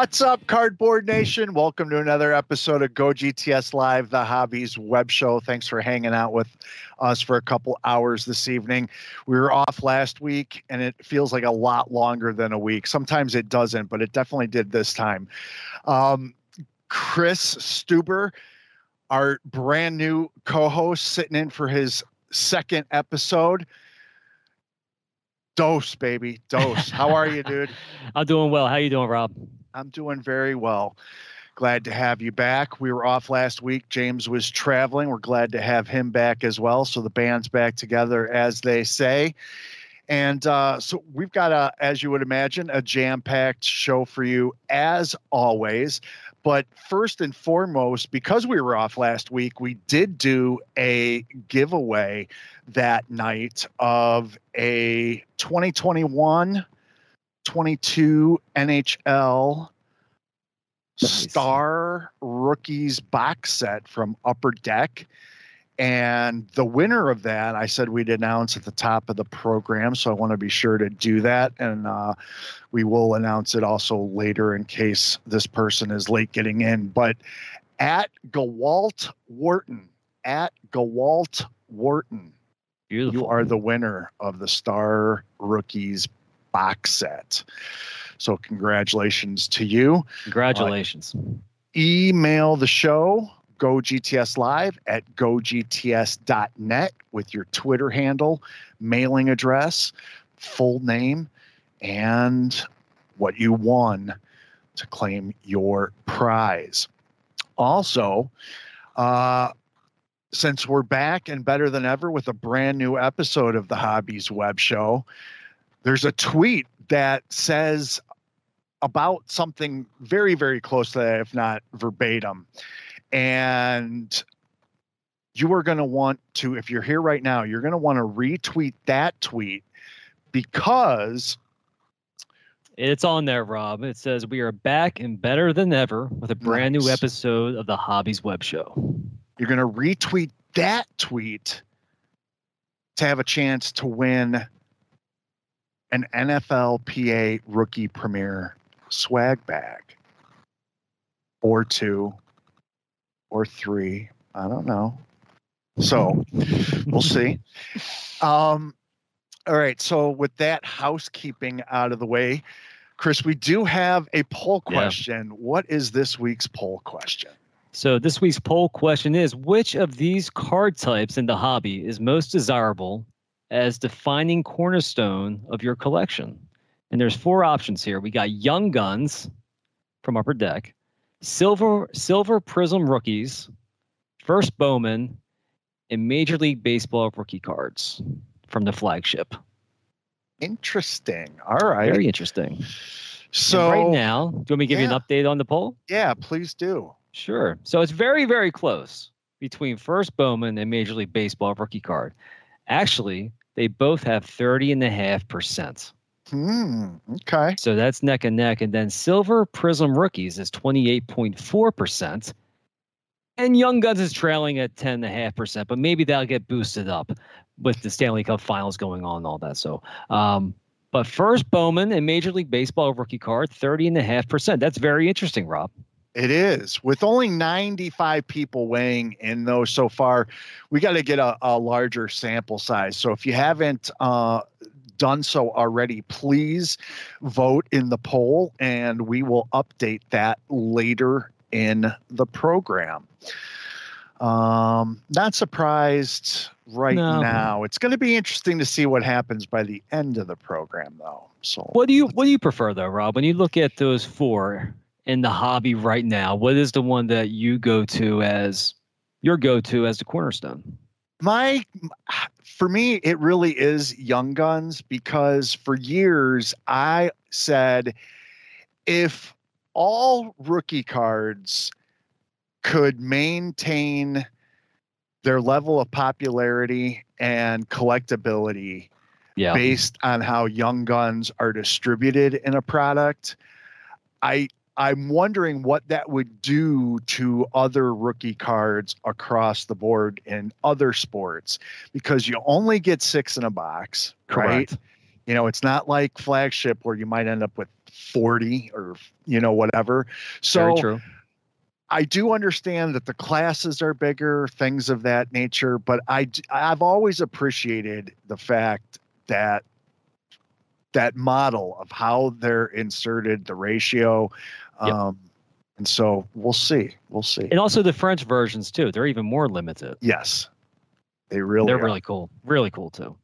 What's up, Cardboard Nation? Welcome to another episode of Go GTS Live, the Hobbies web show. Thanks for hanging out with us for a couple hours this evening. We were off last week, and it feels like a lot longer than a week. Sometimes it doesn't, but it definitely did this time. Um, Chris Stuber, our brand new co host, sitting in for his second episode. Dose, baby. Dose. How are you, dude? I'm doing well. How you doing, Rob? I'm doing very well. Glad to have you back. We were off last week. James was traveling. We're glad to have him back as well. So the band's back together, as they say. And uh, so we've got a, as you would imagine, a jam-packed show for you as always. But first and foremost, because we were off last week, we did do a giveaway that night of a 2021 22 NHL nice. star rookies box set from Upper Deck. And the winner of that, I said we'd announce at the top of the program. So I want to be sure to do that. And uh, we will announce it also later in case this person is late getting in. But at Gawalt Wharton, at Gawalt Wharton, Beautiful. you are the winner of the Star Rookies box set. So congratulations to you. Congratulations. Uh, email the show GoGTS Live at gogts.net with your Twitter handle, mailing address, full name, and what you won to claim your prize. Also, uh, since we're back and better than ever with a brand new episode of the Hobbies Web Show, there's a tweet that says about something very, very close to that, if not verbatim. And you are going to want to, if you're here right now, you're going to want to retweet that tweet because it's on there, Rob. It says we are back and better than ever with a brand nice. new episode of the Hobbies Web Show. You're going to retweet that tweet to have a chance to win an NFLPA rookie premier swag bag or two or three. I don't know. So we'll see. Um, all right. So with that housekeeping out of the way, Chris, we do have a poll question. Yeah. What is this week's poll question? So this week's poll question is which of these card types in the hobby is most desirable as defining cornerstone of your collection. And there's four options here. We got Young Guns from Upper Deck, Silver Silver Prism Rookies, First Bowman, and Major League Baseball rookie cards from the flagship. Interesting. All right. Very interesting. So and right now, do you want me to give yeah. you an update on the poll? Yeah, please do. Sure. So it's very, very close between First Bowman and Major League Baseball rookie card. Actually, they both have 30 and a half percent. Hmm. Okay. So that's neck and neck. And then Silver Prism Rookies is 28.4%. And Young Guns is trailing at 10.5%, but maybe that'll get boosted up with the Stanley Cup finals going on and all that. So, um, but first Bowman and Major League Baseball rookie card, 30.5%. That's very interesting, Rob. It is. With only 95 people weighing in, though, so far, we got to get a, a, larger sample size. So if you haven't uh, done so already, please vote in the poll and we will update that later in the program. Um, not surprised right no. now. It's going to be interesting to see what happens by the end of the program, though. So, what do you what do you prefer, though, Rob? When you look at those four, in the hobby right now, what is the one that you go to as your go to as the cornerstone? My, for me, it really is Young Guns because for years I said if all rookie cards could maintain their level of popularity and collectability yeah. based on how young guns are distributed in a product i I'm wondering what that would do to other rookie cards across the board in other sports because you only get six in a box, Correct. right? You know, it's not like flagship where you might end up with 40 or you know whatever. So. I do understand that the classes are bigger, things of that nature, but I, I've always appreciated the fact that that model of how they're inserted, the ratio. Yep. Um, and so we'll see. We'll see. And also the French versions too. They're even more limited. yes. They really They're are. really cool. Really cool too.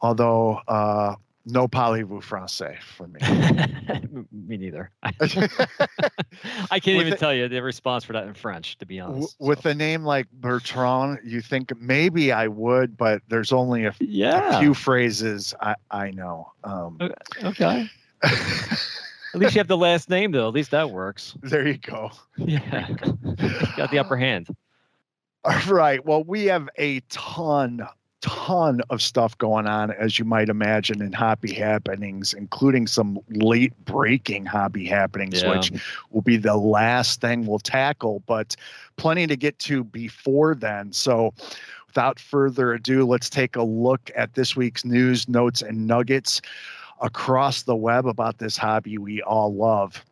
Although uh no parlez-vous français for me. Me neither. I can't With even it- tell you the response for that in French, to be W- honest. with so. a name like Bertrand, you think maybe I would, but there's only a, a few phrases I, I know. Um, Okay. At least you have the last name though. At least that works. there you go. Yeah. Got the upper hand. All right. Well, we have a ton, ton of stuff going on, as you might imagine, in hobby happenings, including some late breaking hobby happenings, Yeah. which will be the last thing we'll tackle, but plenty to get to before then. So, without further ado, let's take a look at this week's news, notes, and nuggets across the web about this hobby we all love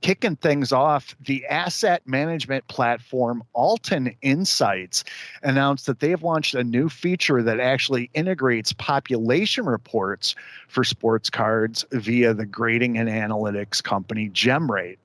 kicking things off, the asset management platform Altan Insights announced that they have launched a new feature that actually integrates population reports for sports cards via the grading and analytics company GemRate.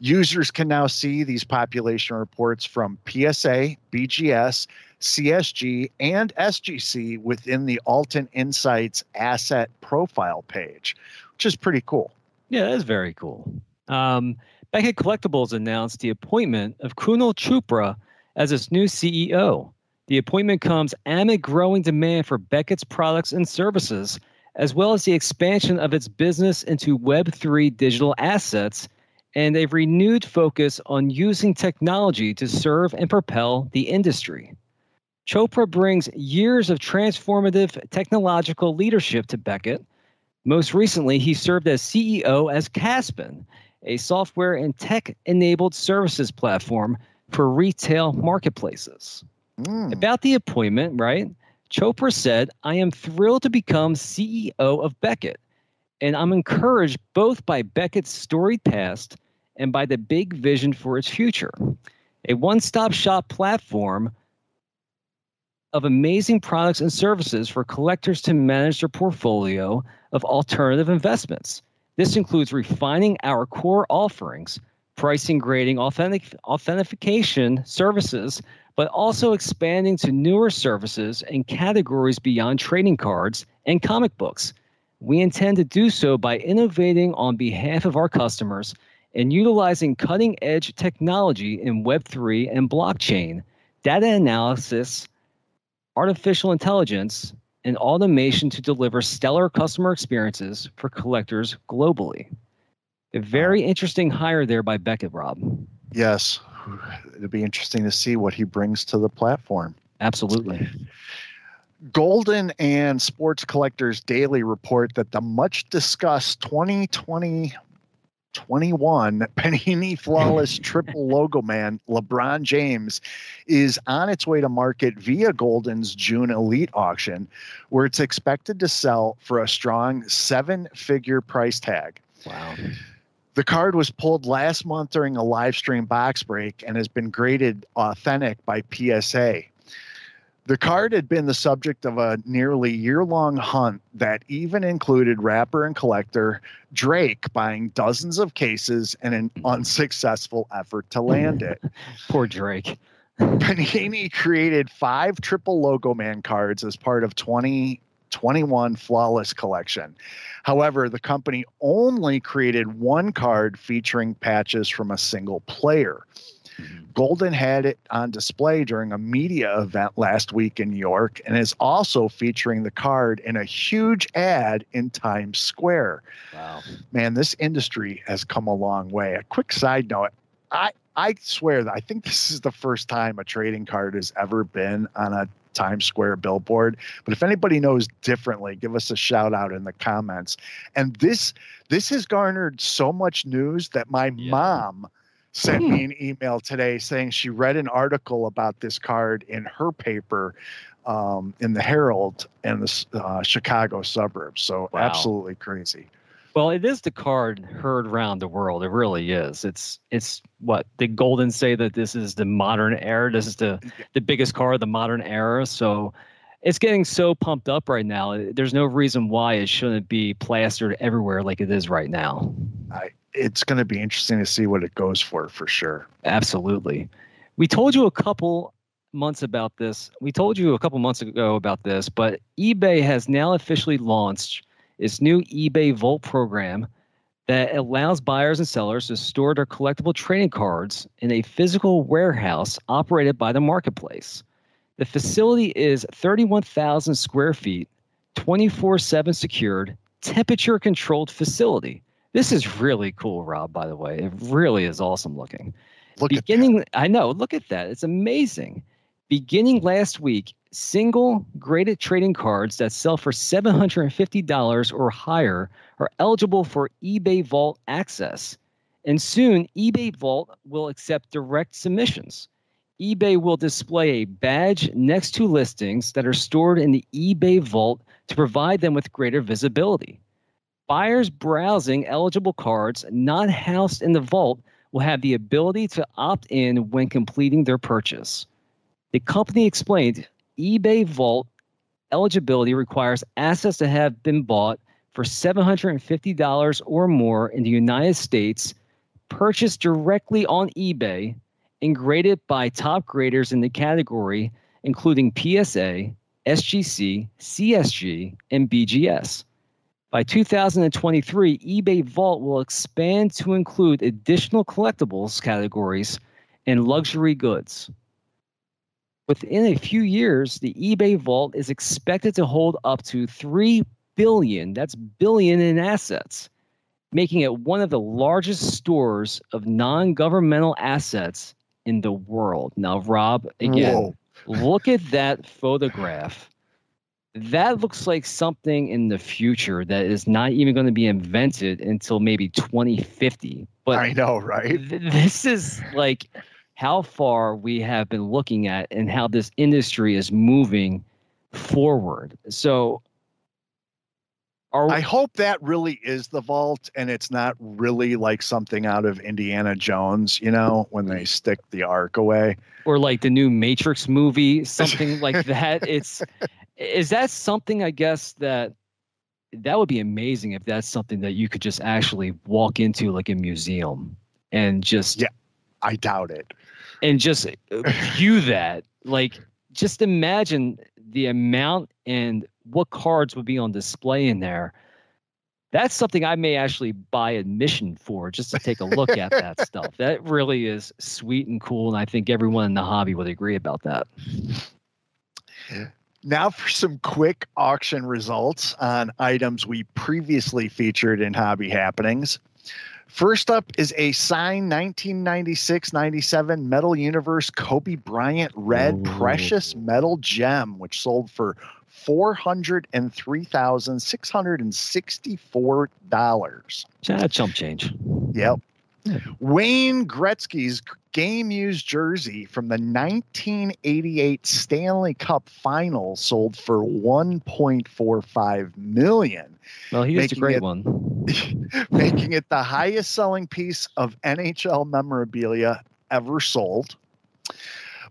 Users can now see these population reports from PSA, BGS, CSG, and SGC within the Altan Insights asset profile page, which is pretty cool. Yeah, that is very cool. Um, Beckett Collectibles announced the appointment of Kunal Chopra as its new CEO. The appointment comes amid growing demand for Beckett's products and services, as well as the expansion of its business into Web3 digital assets and a renewed focus on using technology to serve and propel the industry. Chopra brings years of transformative technological leadership to Beckett. Most recently, he served as CEO as Kaspien, a software and tech enabled services platform for retail marketplaces. Mm. About the appointment, right? Chopra said, I am thrilled to become CEO of Beckett, and I'm encouraged both by Beckett's storied past and by the big vision for its future. A one stop shop platform of amazing products and services for collectors to manage their portfolio of alternative investments. This includes refining our core offerings, pricing, grading, authentic, authentication services, but also expanding to newer services and categories beyond trading cards and comic books. We intend to do so by innovating on behalf of our customers and utilizing cutting edge technology in Web3 and blockchain, data analysis, artificial intelligence, and automation to deliver stellar customer experiences for collectors globally. A very interesting hire there by Beckett, Rob. Yes, it'll be interesting to see what he brings to the platform. Absolutely. Goldin and Sports Collectors Daily report that the much discussed 2020 21 Panini Flawless Triple Logo Man LeBron James is on its way to market via Goldin's June Elite auction, where it's expected to sell for a strong seven figure price tag. Wow. The card was pulled last month during a live stream box break and has been graded authentic by PSA. The card had been the subject of a nearly year long hunt that even included rapper and collector Drake buying dozens of cases in an unsuccessful effort to land it. Poor Drake. Panini created five triple logo man cards as part of 2021 Flawless Collection. However, the company only created one card featuring patches from a single player. Goldin had it on display during a media event last week in New York and is also featuring the card in a huge ad in Times Square. Wow. Man, this industry has come a long way. A quick side note I, I swear that I think this is the first time a trading card has ever been on a Times Square billboard. But if anybody knows differently, give us a shout out in the comments. And this this has garnered so much news that my Yeah. mom sent me an email today saying she read an article about this card in her paper um, in the Herald and the uh, Chicago suburbs. So Wow. absolutely crazy. Well, it is the card heard around the world. It really is. It's it's what the Goldin say that this is the modern era. This is the the biggest card of the modern era. So it's getting so pumped up right now. There's no reason why it shouldn't be plastered everywhere like it is right now. I, it's going to be interesting to see what it goes for for sure. Absolutely. We told you a couple months about this. We told you a couple months ago about this, but eBay has now officially launched its new eBay Vault program that allows buyers and sellers to store their collectible trading cards in a physical warehouse operated by the marketplace. The facility is 31,000 square feet, 24 7 secured, temperature controlled facility. This is really cool, Rob, by the way. It really is awesome looking. Look Beginning, I know, look at that. It's amazing. Beginning last week, single graded trading cards that sell for $750 or higher are eligible for eBay Vault access. And soon, eBay Vault will accept direct submissions eBay will display a badge next to listings that are stored in the eBay vault to provide them with greater visibility. Buyers browsing eligible cards not housed in the vault will have the ability to opt in when completing their purchase. The company explained eBay Vault eligibility requires assets to have been bought for $750 or more in the United States, purchased directly on eBay, and graded by top graders in the category, including PSA, SGC, CSG, and BGS. By 2023, eBay Vault will expand to include additional collectibles categories and luxury goods. Within a few years, the eBay Vault is expected to hold up to 3 billion, that's billion in assets, making it one of the largest stores of non-governmental assets in the world. Now, Rob, again, Whoa. look at that photograph. That looks like something in the future that is not even going to be invented until maybe 2050. But I know, right? Th- this is like how far we have been looking at and how this industry is moving forward. So are I hope that really is the vault and it's not really like something out of Indiana Jones, you know, when they stick the ark away. Or like the new Matrix movie, something like that. It's is that something I guess that that would be amazing if that's something that you could just actually walk into like a museum and just Yeah. I doubt it. And just uh, view that. Like just imagine the amount and what cards would be on display in there. That's something I may actually buy admission for just to take a look at that stuff. That really is sweet and cool. And I think everyone in the hobby would agree about that. Now, for some quick auction results on items we previously featured in Hobby Happenings. First up is a signed 1996 97 Metal Universe Kobe Bryant Red Ooh. Precious Metal Gem, which sold for $403,664. That's chump change. Yep. Wayne Gretzky's game used jersey from the 1988 Stanley Cup final sold for 1.45 million. Well, he is a great it, one. making it the highest selling piece of NHL memorabilia ever sold.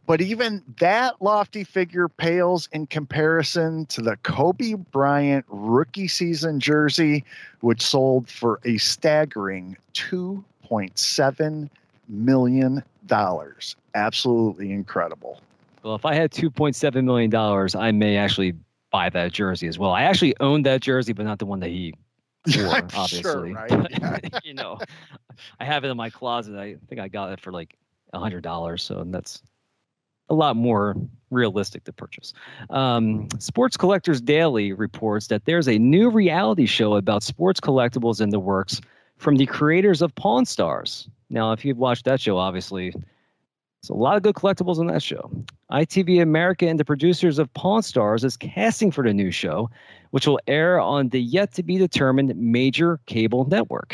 But even that lofty figure pales in comparison to the Kobe Bryant rookie season jersey, which sold for a staggering $2.7 million. dollars. Absolutely incredible. Well, if I had $2.7 million, I may actually buy that jersey as well. I actually own that jersey, but not the one that he wore, obviously. Sure, right? you know, I have it in my closet. I think I got it for like a hundred dollars. So that's a lot more realistic to purchase. Um, Sports Collectors Daily reports that there's a new reality show about sports collectibles in the works from the creators of Pawn Stars. Now, if you've watched that show, obviously, there's a lot of good collectibles in that show. ITV America and the producers of Pawn Stars is casting for the new show, which will air on the yet to be determined major cable network.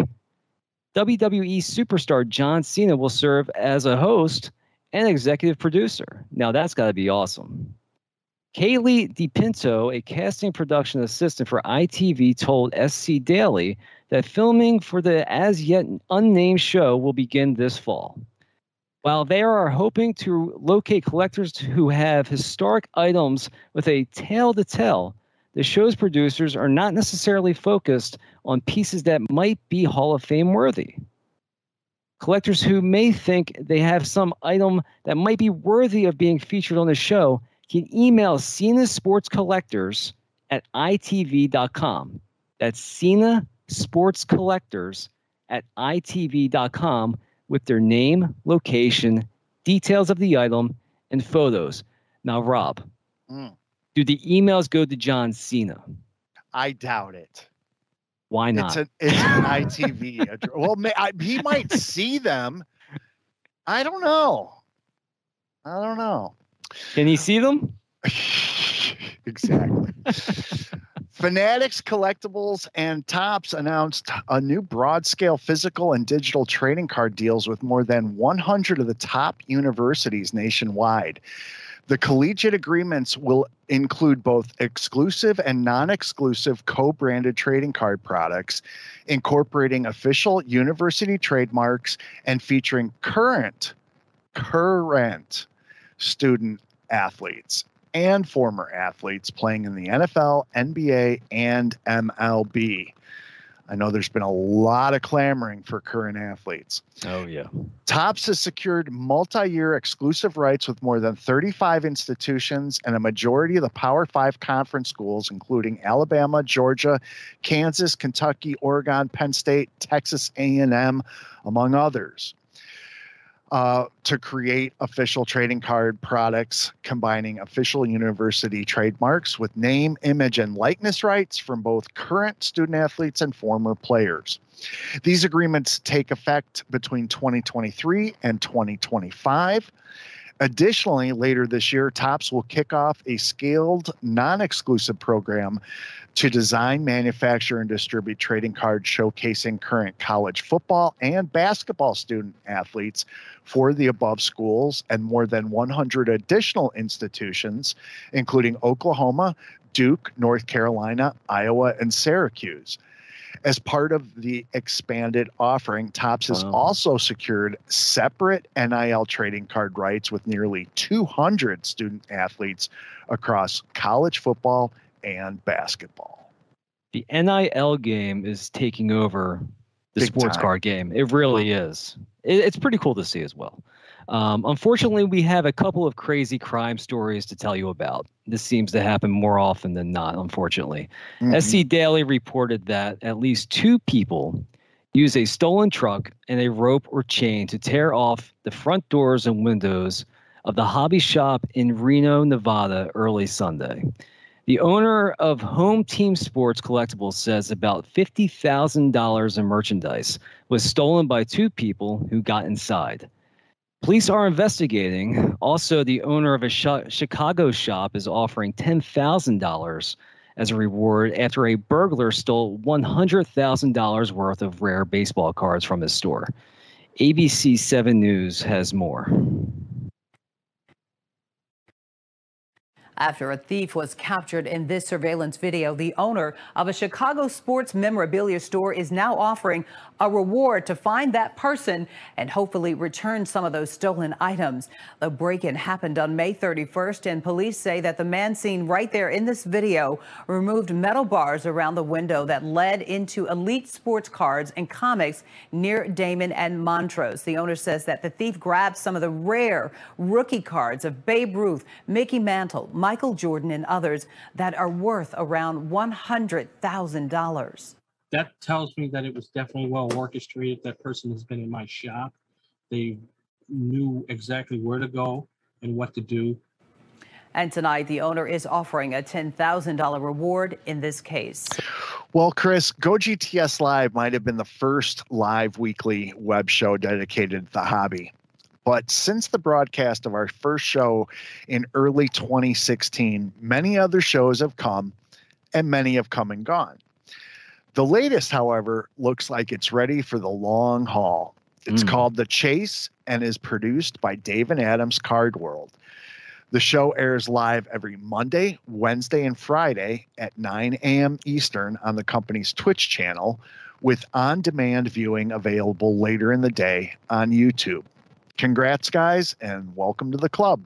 WWE superstar John Cena will serve as a host and executive producer. Now that's got to be awesome. Kaylee DePinto, a casting production assistant for ITV, told SC Daily that filming for the as yet unnamed show will begin this fall. While they are hoping to locate collectors who have historic items with a tale to tell, the show's producers are not necessarily focused on pieces that might be Hall of Fame worthy. Collectors who may think they have some item that might be worthy of being featured on the show can email Cena Sports Collectors at itv.com. That's Cena Sports Collectors at itv.com with their name, location, details of the item, and photos. Now, Rob, mm. do the emails go to John Cena? I doubt it. Why not? It's an, it's an ITV. address. well, may, I, he might see them. I don't know. I don't know. Can he see them? exactly. Fanatics Collectibles and Topps announced a new broad scale physical and digital trading card deals with more than 100 of the top universities nationwide. The collegiate agreements will include both exclusive and non exclusive co branded trading card products, incorporating official university trademarks and featuring current, current student athletes and former athletes playing in the NFL, NBA, and MLB. I know there's been a lot of clamoring for current athletes. Oh, yeah. Topps has secured multi year exclusive rights with more than 35 institutions and a majority of the Power Five conference schools, including Alabama, Georgia, Kansas, Kentucky, Oregon, Penn State, Texas A&M, among others uh, to create official trading card products combining official university trademarks with name, image, and likeness rights from both current student athletes and former players. These agreements take effect between 2023 and 2025. Additionally, later this year, Topps will kick off a scaled, non exclusive program to design, manufacture, and distribute trading cards showcasing current college football and basketball student athletes for the above schools and more than 100 additional institutions, including Oklahoma, Duke, North Carolina, Iowa, and Syracuse. As part of the expanded offering, Topps has wow. also secured separate NIL trading card rights with nearly 200 student athletes across college football and basketball. The NIL game is taking over the Big sports time. card game. It really is. It, it's pretty cool to see as well. Um, unfortunately, we have a couple of crazy crime stories to tell you about. This seems to happen more often than not, unfortunately. Mm-hmm. SC Daily reported that at least two people use a stolen truck and a rope or chain to tear off the front doors and windows of the hobby shop in Reno, Nevada, early Sunday. The owner of Home Team Sports Collectibles says about $50,000 in merchandise was stolen by two people who got inside. Police are investigating. Also, the owner of a Chicago shop is offering $10,000 as a reward after a burglar stole $100,000 worth of rare baseball cards from his store. ABC 7 News has more. After a thief was captured in this surveillance video, the owner of a Chicago sports memorabilia store is now offering a reward to find that person and hopefully return some of those stolen items. The break-in happened on May 31st, and police say that the man seen right there in this video removed metal bars around the window that led into elite sports cards and comics near Damen and Montrose. The owner says that the thief grabbed some of the rare rookie cards of Babe Ruth, Mickey Mantle, Michael Jordan, and others that are worth around $100,000 that tells me that it was definitely well orchestrated. That person has been in my shop. They knew exactly where to go and what to do. And tonight, the owner is offering a $10,000 reward in this case. Well, Chris, Go GTS Live might have been the first live weekly web show dedicated to the hobby. But since the broadcast of our first show in early 2016, many other shows have come and many have come and gone. The latest, however, looks like it's ready for the long haul. It's mm. called The Chase and is produced by Dave and Adams Card World. The show airs live every Monday, Wednesday, and Friday at 9 a.m. Eastern on the company's Twitch channel, with on demand viewing available later in the day on YouTube. Congrats, guys, and welcome to the club.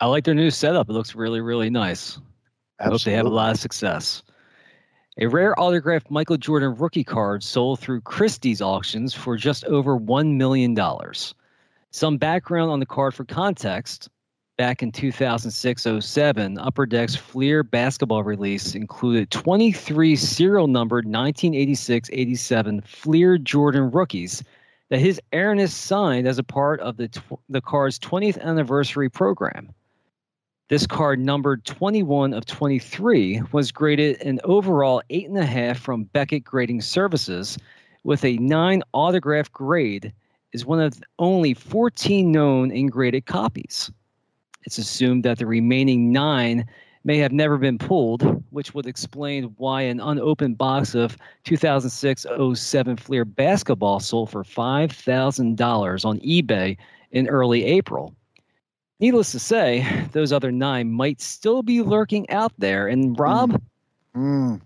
I like their new setup. It looks really, really nice. I hope they have a lot of success. A rare autographed Michael Jordan rookie card sold through Christie's auctions for just over $1 million. Some background on the card for context. Back in 2006 07, Upper Deck's Fleer basketball release included 23 serial numbered 1986 87 Fleer Jordan rookies that his Airness signed as a part of the, tw- the card's 20th anniversary program. This card, numbered 21 of 23, was graded an overall 8.5 from Beckett Grading Services, with a 9 autograph grade, is one of only 14 known and graded copies. It's assumed that the remaining 9 may have never been pulled, which would explain why an unopened box of 2006 07 Fleer basketball sold for $5,000 on eBay in early April. Needless to say, those other nine might still be lurking out there. And Rob, Mm.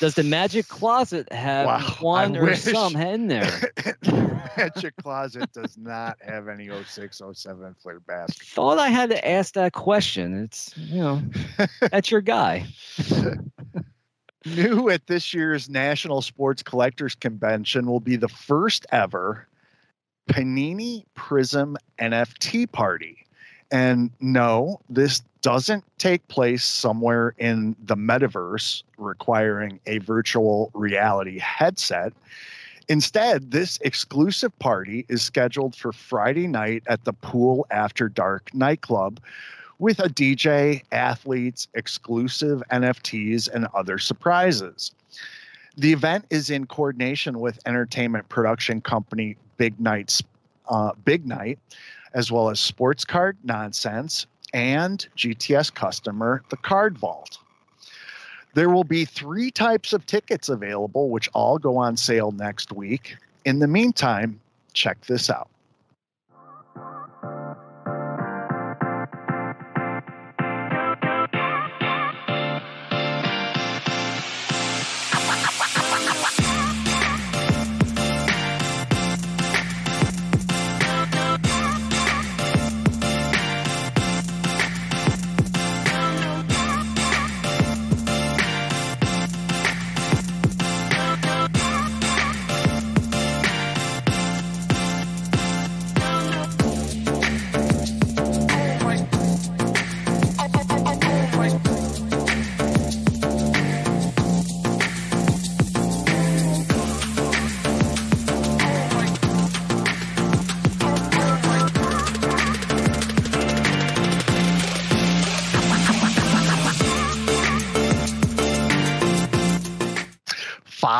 does the Magic Closet have Wow, one I or wish. some in there? Magic Closet does not have any 06, 07 Fleer basketball. Thought I had to ask that question. It's you know, that's your guy. New at this year's National Sports Collectors Convention will be the first ever Panini Prism NFT party. And no, this doesn't take place somewhere in the metaverse requiring a virtual reality headset. Instead, this exclusive party is scheduled for Friday night at the Pool After Dark nightclub with a DJ, athletes, exclusive NFTs, and other surprises. The event is in coordination with entertainment production company Big Night's uh, Big Night, as well as Sports Card Nonsense and GTS customer The Card Vault. There will be three types of tickets available, which all go on sale next week. In the meantime, check this out.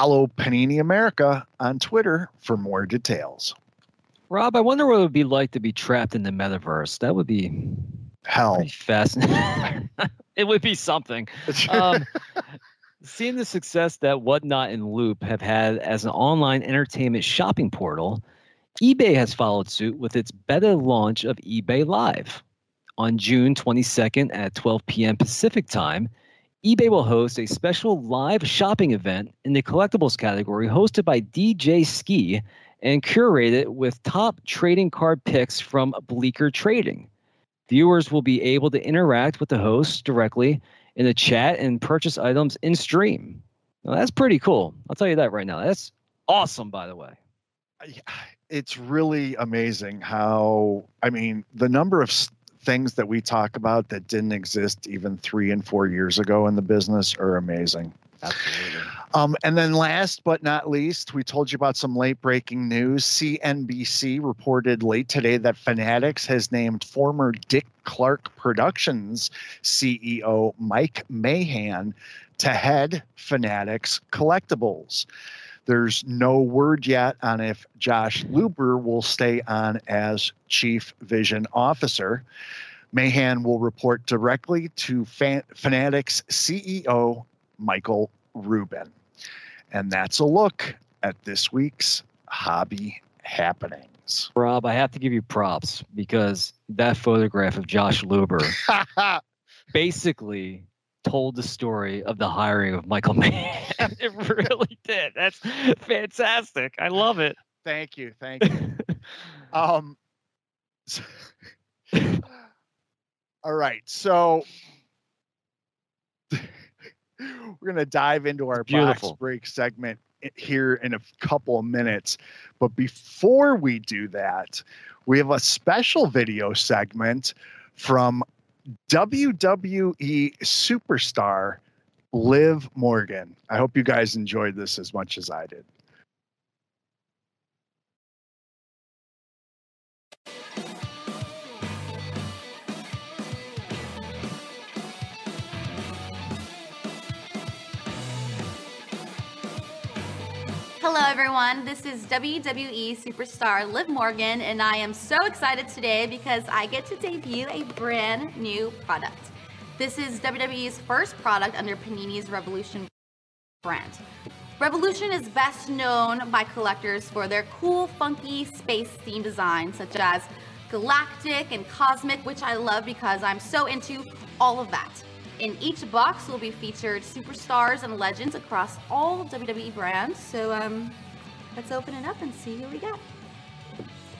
Follow Panini America on Twitter for more details. Rob, I wonder what it would be like to be trapped in the metaverse. That would be Hell. fascinating. it would be something. Um, seeing the success that Whatnot and Loupe have had as an online entertainment shopping portal, eBay has followed suit with its beta launch of eBay Live. On June 22nd at 12 p.m. Pacific time, eBay will host a special live shopping event in the collectibles category hosted by DJ Skee and curated with top trading card picks from Bleecker Trading. Viewers will be able to interact with the host directly in the chat and purchase items in stream. Now, that's pretty cool. I'll tell you that right now. That's awesome, by the way. it's really amazing how i mean the number of things that we talk about that didn't exist even three and four years ago in the business are amazing. Absolutely. um, and then last but not least we told you about some late breaking news. Cnbc reported late today that fanatics has named former dick clark productions ceo mike mahan to head fanatics collectibles there's no word yet on if Josh Luber will stay on as Chief Vision Officer. Mahan will report directly to Fan- Fanatics CEO Michael Rubin. And that's a look at this week's hobby happenings. Rob, I have to give you props because that photograph of Josh Luber basically told the story of the hiring of Michael Mahan. it really did. That's fantastic. I love it. thank you, thank you. Um, so- all right, so we're gonna dive into our box break segment here in a couple of minutes. But before we do that, we have a special video segment from WWE superstar Liv Morgan. I hope you guys enjoyed this as much as I did. Hello, everyone. This is WWE superstar Liv Morgan, and I am so excited today because I get to debut a brand new product. This is WWE's first product under Panini's Revolution brand. Revolution is best known by collectors for their cool, funky space themed designs, such as galactic and cosmic, which I love because I'm so into all of that. In each box will be featured superstars and legends across all WWE brands. So um, let's open it up and see who we get.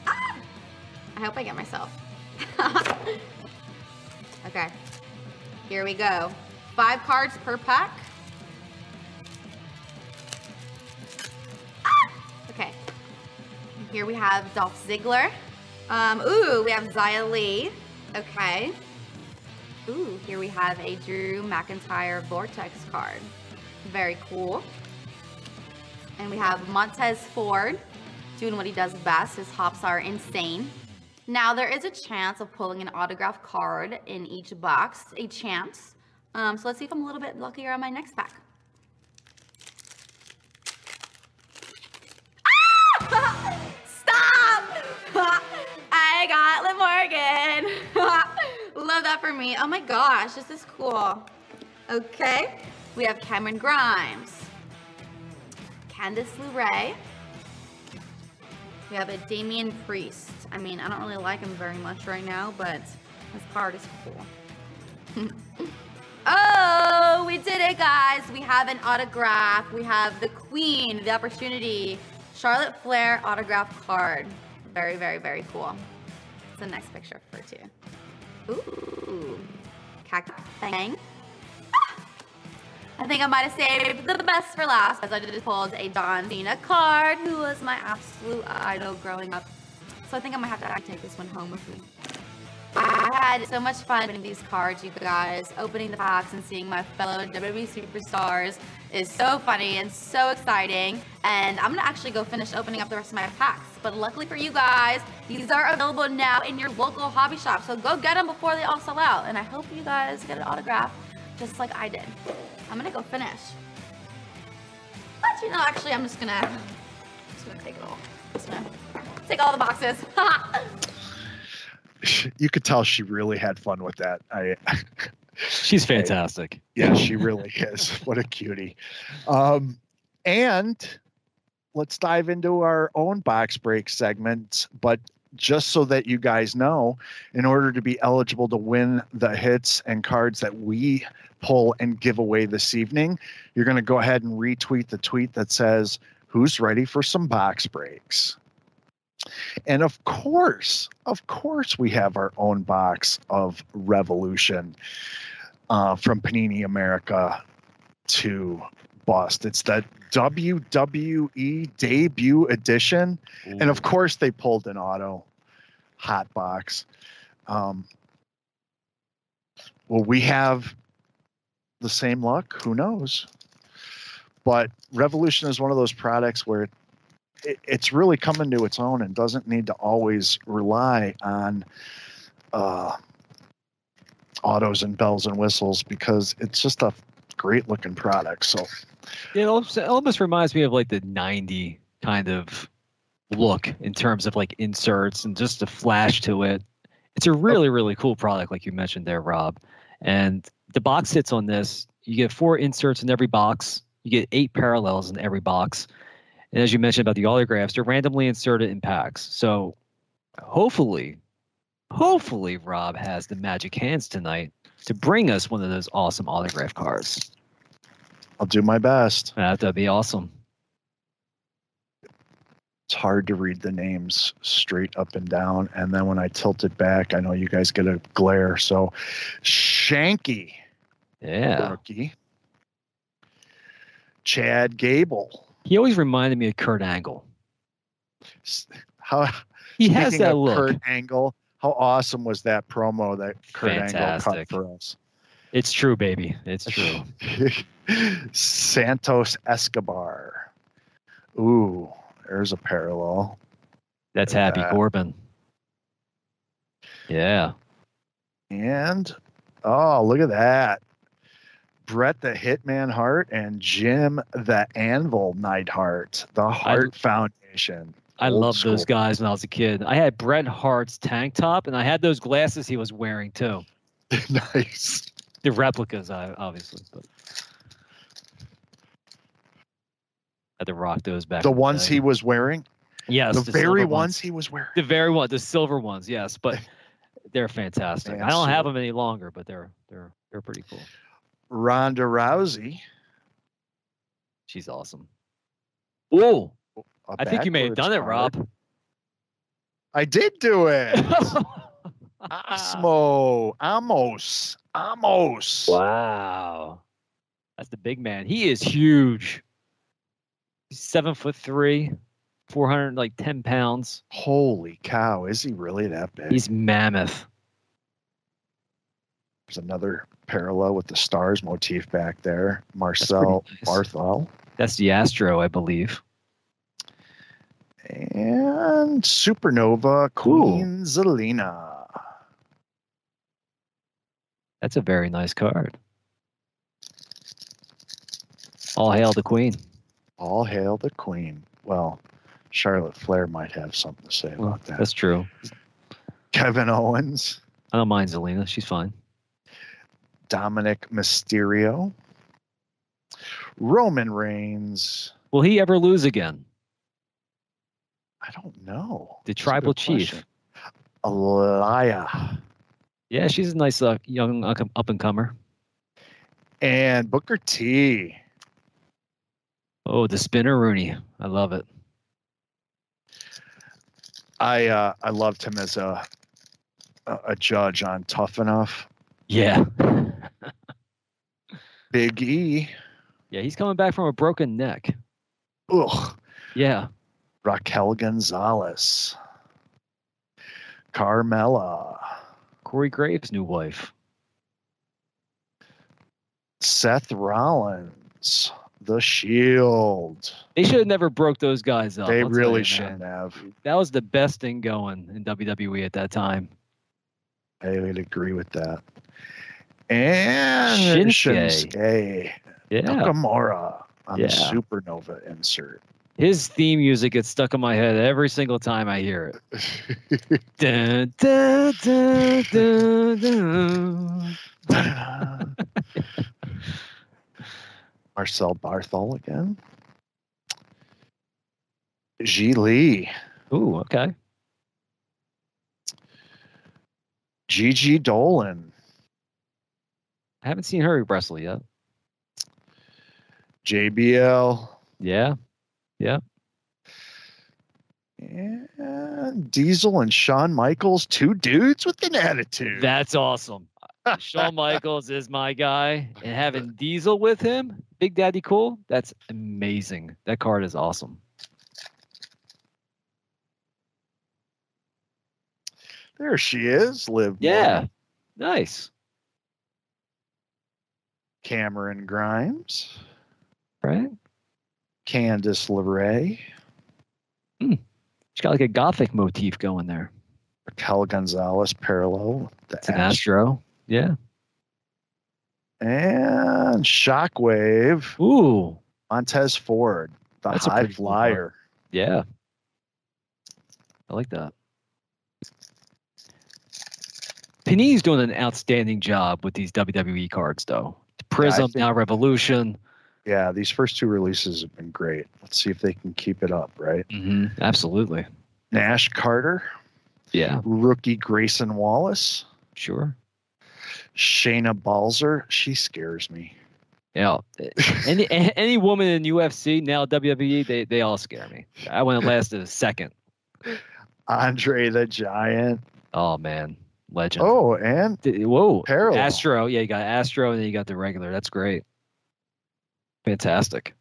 Ah! I hope I get myself. okay, here we go. Five cards per pack. Ah! Okay, here we have Dolph Ziggler. Um, ooh, we have Xia Li. Okay. Ooh, here we have a Drew McIntyre Vortex card. Very cool. And we have Montez Ford doing what he does best. His hops are insane. Now, there is a chance of pulling an autograph card in each box, a chance. Um, so let's see if I'm a little bit luckier on my next pack. Ah! Stop! I got Liv Morgan. Love that for me. Oh my gosh, this is cool. Okay, we have Cameron Grimes, Candice LeRae. We have a Damian Priest. I mean, I don't really like him very much right now, but his card is cool. oh, we did it, guys. We have an autograph. We have the Queen, the Opportunity, Charlotte Flair autograph card. Very, very, very cool. It's the next picture for two. Ooh, cactus bang. Ah! I think I might have saved the best for last as I just pulled a John Cena card, who was my absolute idol growing up. So I think I might have to take this one home with me. I had so much fun opening these cards, you guys. Opening the packs and seeing my fellow WWE superstars is so funny and so exciting. And I'm gonna actually go finish opening up the rest of my packs. But luckily for you guys, these are available now in your local hobby shop. So go get them before they all sell out. And I hope you guys get an autograph just like I did. I'm gonna go finish. But you know, actually, I'm just gonna, just gonna take it all. Just gonna take all the boxes. You could tell she really had fun with that. I She's fantastic. yeah, she really is. What a cutie. Um, and let's dive into our own box break segment. But just so that you guys know, in order to be eligible to win the hits and cards that we pull and give away this evening, you're going to go ahead and retweet the tweet that says, Who's ready for some box breaks? And of course, of course, we have our own box of Revolution uh, from Panini America to Bust. It's the WWE debut edition. And of course, they pulled an auto hot box. Um, will we have the same luck? Who knows? But Revolution is one of those products where it, it's really coming to its own and doesn't need to always rely on uh, autos and bells and whistles because it's just a great looking product. So It almost, it almost reminds me of like the 90 kind of look in terms of like inserts and just a flash to it. It's a really, really cool product, like you mentioned there, Rob. And the box hits on this. You get four inserts in every box. You get eight parallels in every box. And as you mentioned about the autographs, they're randomly inserted in packs. So hopefully, hopefully Rob has the magic hands tonight to bring us one of those awesome autograph cards. I'll do my best. Uh, That'd be awesome. It's hard to read the names straight up and down. And then when I tilt it back, I know you guys get a glare. So Shanky, Yeah. rookie. Chad Gable. He always reminded me of Kurt Angle. How He has that look. Kurt Angle. How awesome was that promo that Kurt Angle cut Fantastic. for us? It's true, baby. It's true. Santos Escobar. Ooh, there's a parallel. That's Happy Yeah. Corbin. Yeah. And oh, look at that. Bret the Hitman Hart and Jim the Anvil Neidhart, the Hart Foundation. I loved those guys when I was a kid. I had Bret Hart's tank top, and I had those glasses he was wearing too. nice. The replicas, uh, obviously, but I had to rock those back. The ones day. he was wearing, yes, the, very silver ones he was wearing. the very one, the silver ones, yes, but they're fantastic. I don't have them any longer, but they're they're they're pretty cool. Ronda Rousey. She's awesome. Oh, I think you may have backwards done it, card. Rob. I did do it. Osmo. Omos. Omos. Wow. That's the big man. He is huge. He's seven foot three, 400, like 10 pounds. Holy cow. Is he really that big? He's mammoth. There's another parallel with the stars motif back there. Marcel pretty nice. Barthel. That's the Astro, I believe. And Supernova Queen Zelina. That's a very nice card. All hail the queen. All hail the Queen. Well, Charlotte Flair might have something to say Well, about that. that's true. Kevin Owens, I don't mind Zelina. She's fine. Dominic Mysterio, Roman Reigns. Will he ever lose again? I don't know. The That's tribal chief. question. Aliyah Yeah, she's a nice uh, young up and comer. and Booker T. Oh, the spinner Rooney. I love it. I uh, I loved him as a a judge on Tough Enough. Yeah. Big E. Yeah, he's coming back from a broken neck. Ugh. Yeah. Raquel Gonzalez. Carmella. Corey Graves' new wife. Seth Rollins. The Shield. They should have never broke those guys up. They I'll really you, shouldn't have. That was the best thing going in WWE at that time. I would agree with that. And Shinsuke. Shinsuke Yeah. Nakamura on Yeah. the Supernova insert. His theme music gets stuck in my head every single time I hear it. Dun, dun, dun. Marcel Barthel again. Xia Li, Ooh, okay. Gigi Dolan, I haven't seen her wrestle yet. JBL, Yeah. Yeah. And Diesel and Shawn Michaels, two dudes with an attitude. That's awesome. Shawn Michaels is my guy, and having Diesel with him, Big Daddy Cool, that's amazing. That card is awesome. there she is, Liv. Yeah, nice. Cameron Grimes, Right? Candice LeRae, hmm. She's got like a gothic motif going there. Raquel Gonzalez, parallel, the It's an Astro, Astro. Yeah. and Shockwave, Ooh, Montez Ford, the That's high pretty cool flyer. yeah. I like that. Panini's doing an outstanding job with these WWE cards, though. Prizm, think- now Revolution. Yeah, these first two releases have been great. Let's see if they can keep it up, right? Mm-hmm. Absolutely. Nash Carter, Yeah. rookie Grayson Wallace, Sure. Shayna Baszler. She scares me. Yeah. any any woman in UFC now WWE they they all scare me. I wouldn't last a second. Andre the Giant. Oh man, legend. Oh, and whoa. Parallel. Astro. Yeah, you got Astro and then you got the regular. That's great. Fantastic.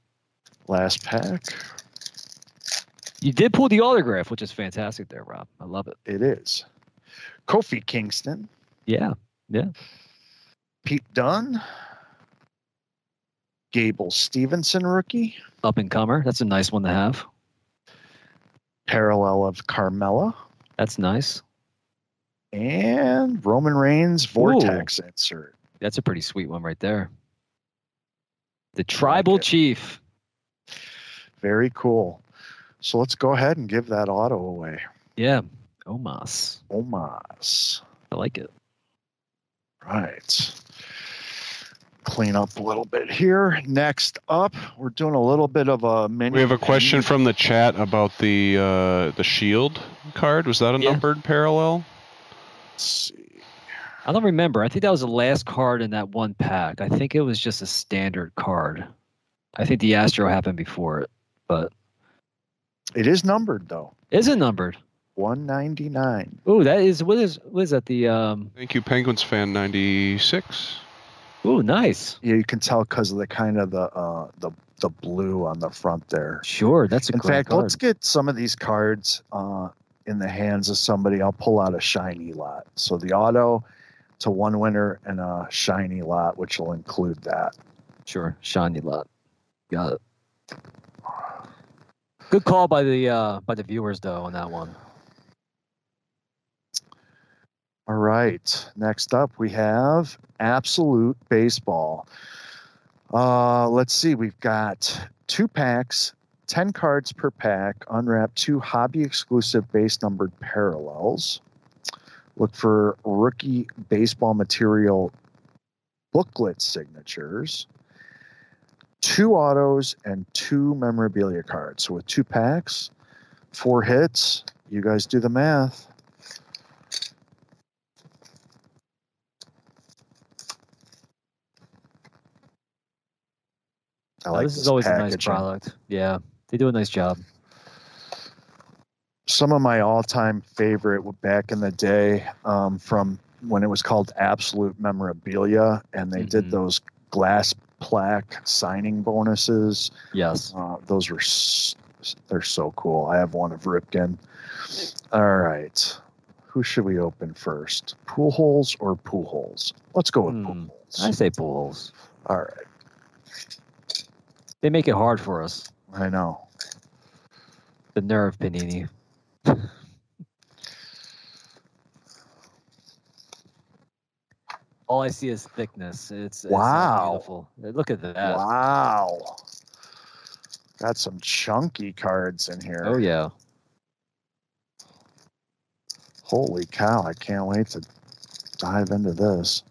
last pack. You did pull the autograph, which is fantastic there, Rob. I love it. It is. Kofi Kingston, Yeah. Yeah. Pete Dunn, Gable Stevenson rookie, Up and comer. That's a nice one to have. parallel of Carmella, That's nice. And Roman Reigns Vortex insert. That's a pretty sweet one right there. The tribal it. chief. Very cool. So let's go ahead and give that auto away. Yeah. Omos. Omos. I like it. Right. Clean up a little bit here. Next up, we're doing a little bit of a mini. We have a question from the chat about the uh, the shield card. Was that a Yeah. numbered parallel? Let's see. I don't remember. I think that was the last card in that one pack. I think it was just a standard card. I think the Astro happened before it, but It is numbered though. is it numbered? 199. Ooh, that is what is what is that? The um. Thank you, Penguins fan ninety six. Ooh, nice. Yeah, you can tell because of the kind of the uh, the the blue on the front there. Sure, that's a In great fact, card. let's get some of these cards uh, in the hands of somebody. I'll pull out a shiny lot. So the auto to one winner and a shiny lot, which will include that. Sure, shiny lot. Got it. Good call by the uh by the viewers though on that one. All right. Next up, we have Absolute Baseball. Uh, let's see. We've got two packs, 10 cards per pack, unwrap two hobby exclusive base numbered parallels. Look for rookie baseball material booklet signatures, two autos, and two memorabilia cards. So with two packs, four hits, you guys do the math. I Oh, like this is always a nice product. Yeah, they do a nice job. Some of my all-time favorite back in the day, um, from when it was called Absolute Memorabilia, and they Mhm. did those glass plaque signing bonuses. Yes. Uh, those were s- they're so cool. I have one of Ripken. All right, who should we open first? Pool holes or pool holes? Let's go with pool Hmm. holes. I say pools. All right, They make it hard for us. I know. The nerve, Panini. All I see is thickness. It's, it's Wow. beautiful. Uh, Look at that. Wow, got some chunky cards in here. Oh yeah. Holy cow, I can't wait to dive into this.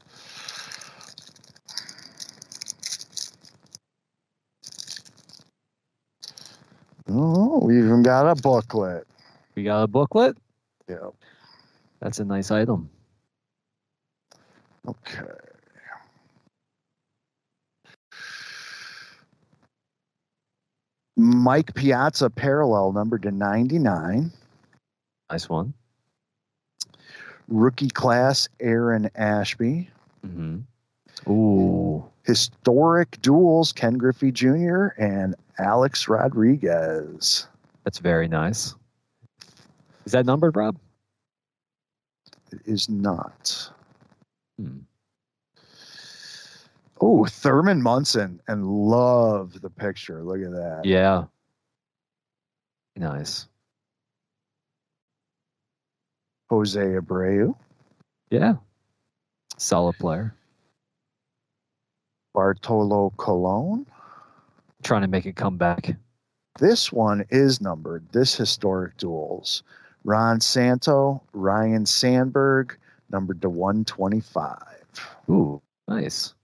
Oh, we even got a booklet. We got a booklet. Yeah. That's a nice item. Okay. Mike Piazza parallel number to 99. Nice one. Rookie class Aaron Ashby. hmm Ooh. Historic duels Ken Griffey Jr. and Alex Rodriguez. That's very nice. Is that numbered, Rob? It is not. Hmm. Oh, Thurman Munson and love the picture. Look at that. Yeah. Nice. Jose Abreu, Yeah. Solid player. Bartolo Colon. Trying to make a comeback. This one is numbered. This historic duels. Ron Santo, Ryne Sandberg, numbered to 125. Ooh, nice.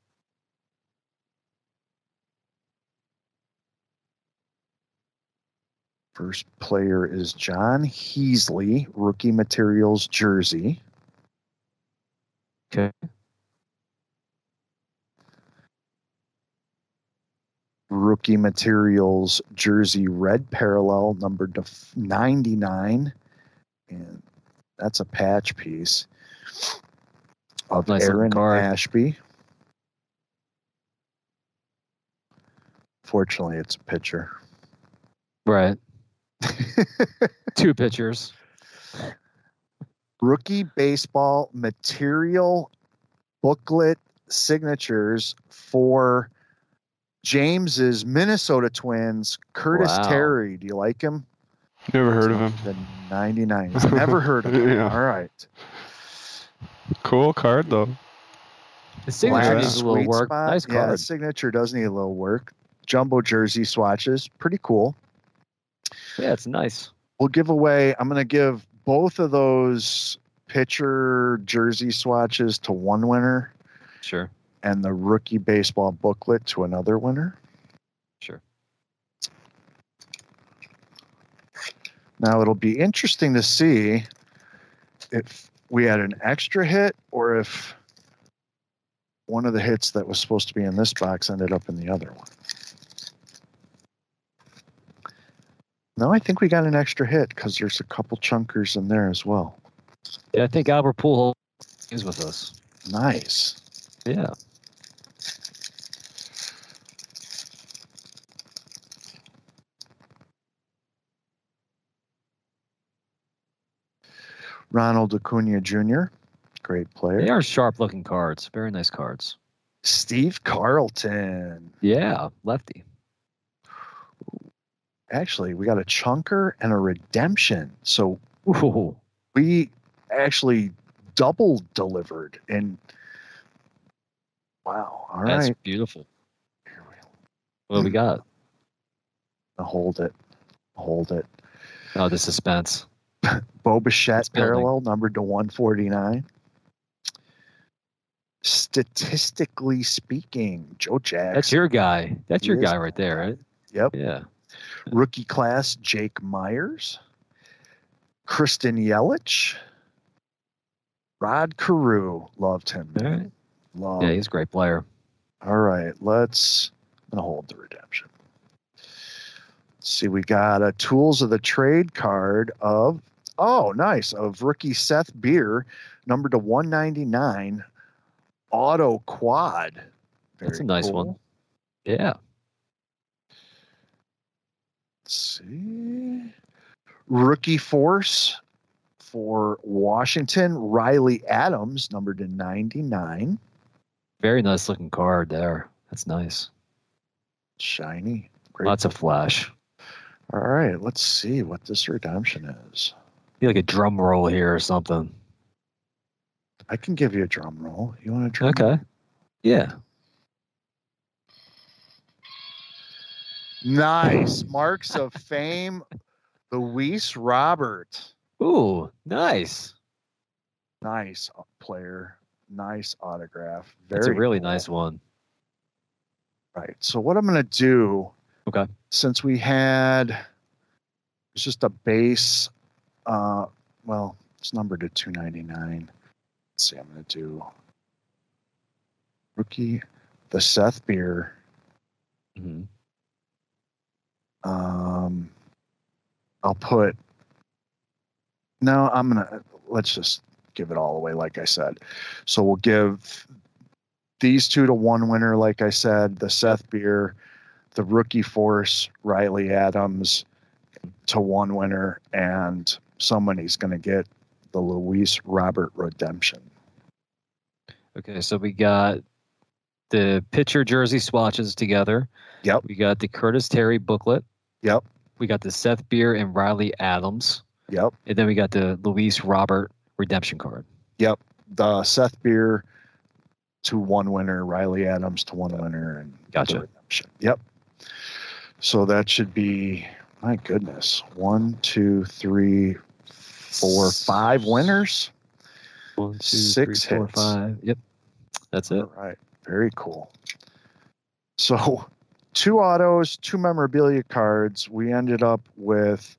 First player is Jon Heasley, rookie materials jersey. Okay. Rookie materials jersey red parallel numbered to 99. And that's a patch piece of Nice Aaron. Ashby. Fortunately, it's a pitcher. Right. Two pitchers. rookie baseball material booklet signatures for James's Minnesota Twins, Curtis Wow. Terry. Do you like him? Never heard of him. The 99. Never heard of him. Yeah. All right. Cool card though. The signature Black needs a little sweet work. spot. Nice Yeah, the signature does need a little work. Jumbo jersey swatches. Pretty cool. Yeah, it's nice. We'll give away, I'm going to give both of those pitcher jersey swatches to one winner. Sure. And the rookie baseball booklet to another winner. Sure. Now it'll be interesting to see if we had an extra hit or if one of the hits that was supposed to be in this box ended up in the other one. No, I think we got an extra hit because there's a couple chunkers in there as well. Yeah, I think Albert Pujols is with us. Nice. Yeah. Ronald Acuna Jr., great player. They are sharp looking cards. Very nice cards. Steve Carlton. Yeah, lefty. Actually, we got a chunker and a redemption. So Ooh, we actually double delivered. And wow. All right. that's beautiful. What do we got? go. Hold it. Hold it. Oh, the suspense. Bo Bichette parallel numbered to 149. Statistically speaking, Joe Jackson. That's your guy. That's your guy right there, right? Yep. Yeah. Rookie class, Jake Meyers. Christian Yelich. Rod Carew. Loved him. All right. Loved Yeah, he's a great player. All right, let's I'm gonna hold the redemption. Let's see, we got a tools of the trade card of oh nice of rookie Seth Beer, numbered to 199, auto quad. That's a nice cool. one. Yeah. Let's see. Rookie force for Washington, Riley Adams, numbered to 99. Very nice looking card there. That's nice. Shiny. Great. Lots of flash. All right, let's see what this redemption is. Feel like a drum roll here or something. I can give you a drum roll. You want a drum roll? Okay. Yeah. Nice. Marks of fame. Luis Robert. Ooh, nice. Nice uh, player. Nice autograph. Very That's a really cool. nice one. Right. So what I'm going to do. Okay. Since we had it's just a base. Uh, well, it's numbered to 299. Let's see. I'm going to do rookie, the Seth Beer. hmm Um, I'll put. No, I'm gonna. Let's just give it all away, like I said. So we'll give these two to one winner, like I said. The Seth Beer, the rookie force, Riley Adams, to one winner, and somebody's gonna get the Luis Robert redemption. Okay, so we got the pitcher jersey swatches together. Yep. We got the Curtis Terry booklet. Yep. We got the Seth Beer and Riley Adams. Yep. And then we got the Luis Robert redemption card. Yep. The Seth Beer to one winner, Riley Adams to one winner, and Gotcha. redemption. Yep. So that should be my goodness. One, two, three, four, five winners. One, two, Six three, four, hits. five. Yep. That's it. All right. Very cool. So two autos, two memorabilia cards. We ended up with,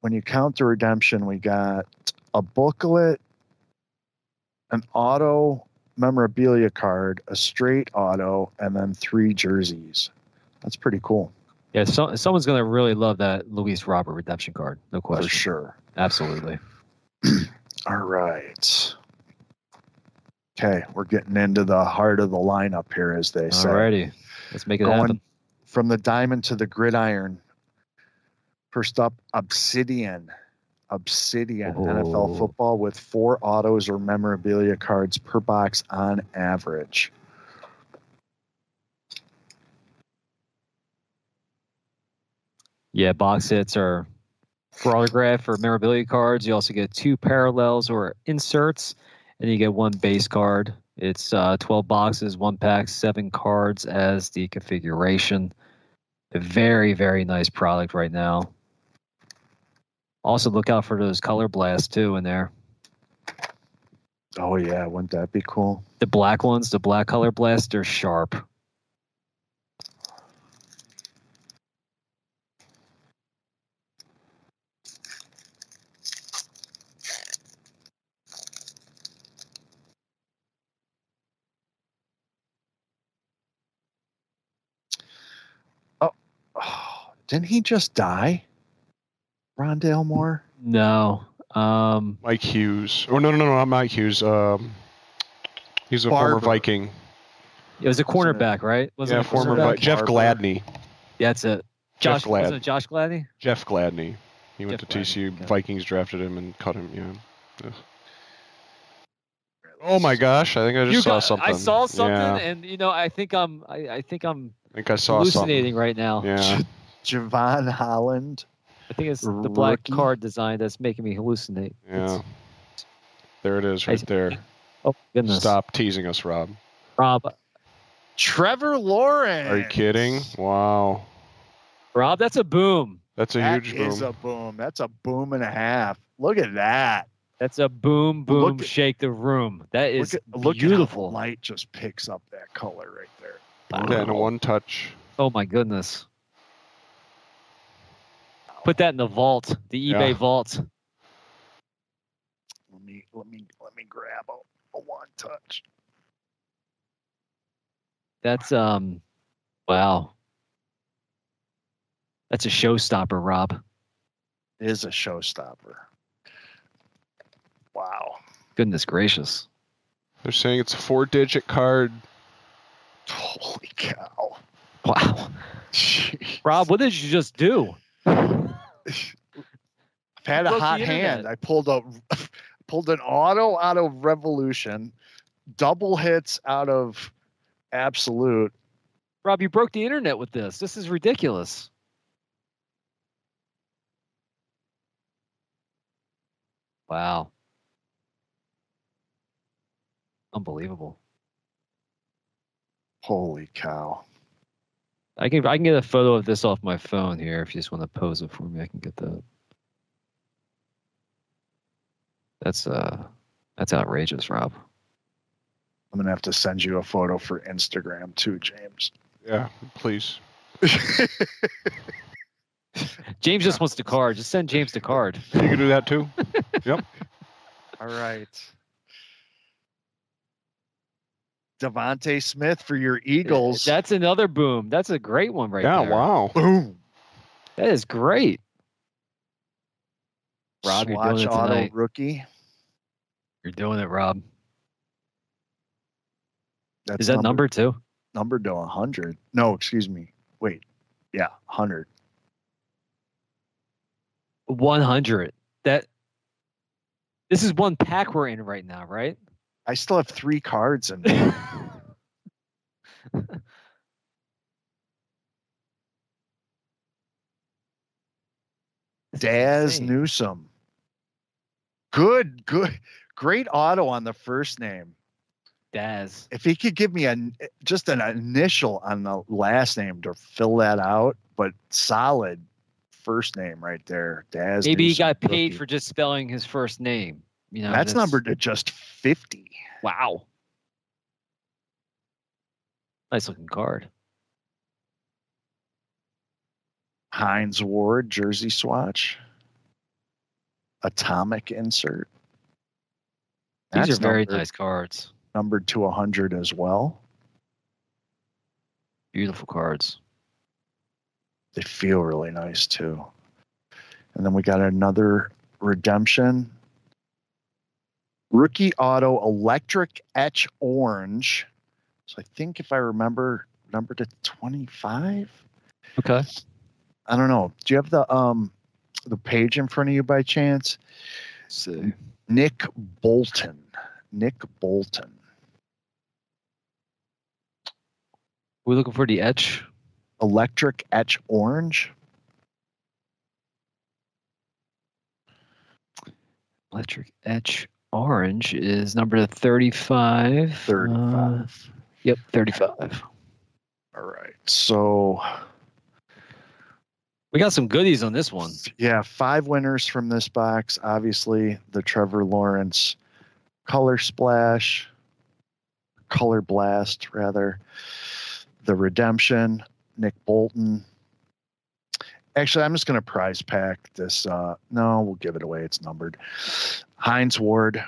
when you count the redemption, we got a booklet, an auto memorabilia card, a straight auto, and then three jerseys. That's pretty cool Yeah, so, someone's gonna really love that Luis Robert redemption card. No question. for sure. Absolutely. All right. Okay, we're getting into the heart of the lineup here, as they say. Alrighty. Let's make it Going happen. from the diamond to the gridiron. First up, Obsidian. Obsidian NFL Oh. football with four autos or memorabilia cards per box on average. Yeah, box sets are for autograph or memorabilia cards. You also get two parallels or inserts, and you get one base card. It's uh, 12 boxes, one pack, seven cards as the configuration. A very, very nice product right now. Also, look out for those color blasts too in there. Oh yeah, wouldn't that be cool? The black ones, the black color blasts, they're sharp. Didn't he just die? Rondale Moore? No. Um, Mike Hughes. Oh no no no not Mike Hughes. Um, he's a Barber. former Viking. it was a Wasn't cornerback, right? Was yeah, it a former cornerback? Vi- Jeff Barber. Gladney. That's it. Jeff Josh, Glad. wasn't it Josh Gladney? Jeff Gladney. He went Jeff to TCU. okay. Vikings drafted him and cut him. Yeah. Ugh. Oh my gosh! I think I just You saw got- something. I saw something, Yeah, and you know, I think I'm, I, I think I'm I think I saw hallucinating right now. Yeah. Jevon Holland. I think it's the black Rookie. card design that's making me hallucinate. Yeah. There it is, I- right there. Oh goodness! Stop teasing us, Rob. Rob. Trevor Lawrence. Are you kidding? Wow. Rob, that's a boom. That's a That huge boom. That is a boom. That's a boom and a half. Look at that. That's a boom, boom, Look at- shake the room. That is look at, look beautiful. At how light just picks up that color right there. Yeah, in a one touch. Oh my goodness! Put that in the vault, the eBay Yeah. vault. Let me let me let me grab a, a one touch. That's um, wow. That's a showstopper, Rob. It is a showstopper. Wow. Goodness gracious! They're saying it's a four digit card. Holy cow. Wow, Jeez. Rob, what did you just do? I've had a hot hand. I pulled a pulled an auto out of Revolution, double hits out of Absolute. Rob, you broke the internet with this. This is ridiculous. Wow. Unbelievable. Holy cow. I can I can get a photo of this off my phone here if you just want to pose it for me. I can get that. That's uh that's outrageous, Rob. I'm gonna have to send you a photo for Instagram too, James. Yeah, please. James just wants the card. Just send James the card. You can do that too. Yep. All right. Devonta Smith for your Eagles. That's another boom. That's a great one right there. yeah, there. wow. Boom. That is great. Rob, you're doing Swatch it auto tonight. rookie. You're doing it, Rob. That's Is that number two? numbered to 100? No, excuse me. Wait. Yeah, 100. 100. That this is one pack we're in right now, right? I still have three cards in there. Daz insane. Newsome. Good, good, great auto on the first name. Daz. If he could give me a just an initial on the last name to fill that out, but solid first name right there. Daz. Maybe he got paid rookie. for just spelling his first name. You know, that's numbered to just fifty. Wow. Nice looking card. Hines Ward jersey swatch. Atomic insert. These are very numbered- nice cards. Numbered to 100 as well. Beautiful cards. They feel really nice too. And then we got another redemption. Rookie auto electric etch orange. So I think if I remember, number to 25. Okay. I don't know. Do you have the um the page in front of you by chance? see. Nick Bolton. Nick Bolton. We're looking for the etch. Electric etch orange. Electric etch orange is number 35. Uh, 35. yep, 35. All right. So We got some goodies on this one. yeah, five winners from this box. Obviously, the Trevor Lawrence color splash, color blast, rather. The redemption, Nick Bolton. Actually, I'm just going to prize pack this. Uh, no, we'll give it away. It's numbered. Hines Ward,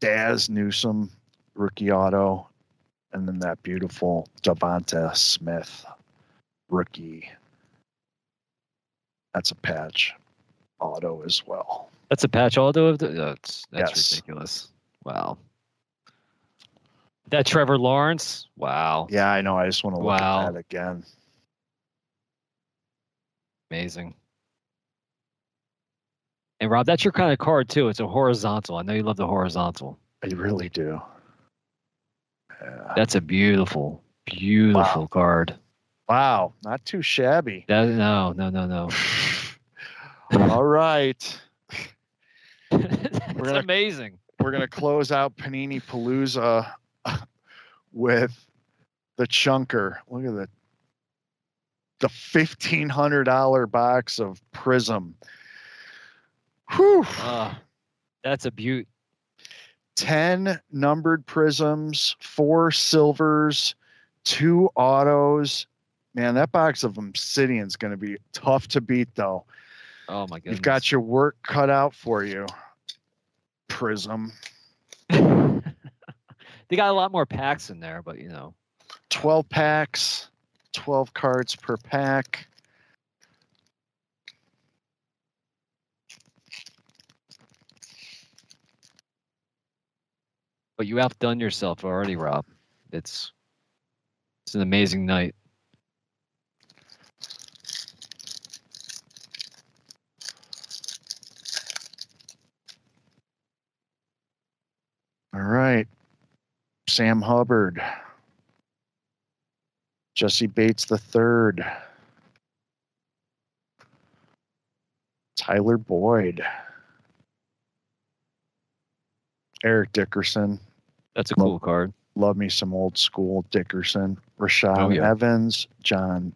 Daz Newsome, rookie auto, and then that beautiful Devonta Smith rookie. That's a patch auto as well. That's a patch auto of the. Oh, that's that's Yes. ridiculous. Wow. That Trevor Lawrence. Wow. Yeah, I know. I just want to look Wow. at that again. Amazing. And Rob, that's your kind of card too. It's a horizontal. I know you love the horizontal. I really do. Yeah. That's a beautiful, beautiful card. Wow, not too shabby. That no, no, no, no. All right. that's gonna- amazing. We're going to close out Panini Palooza with the chunker. Look at the the $1500 box of Prizm. Whew. Ah, that's a beaut. 10 numbered prisms, four silvers, two autos. Man, that box of Obsidian's going to be tough to beat, though. Oh my God. You've got your work cut out for you, Prizm. they got a lot more packs in there, but you know. 12 packs, 12 cards per pack. But you outdone yourself already, Rob. It's it's an amazing night. All right. Sam Hubbard. Jessie Bates the third. Tyler Boyd. Eric Dickerson. That's a cool card. Love me some old school Dickerson. Rashad Oh, yeah. Evans. John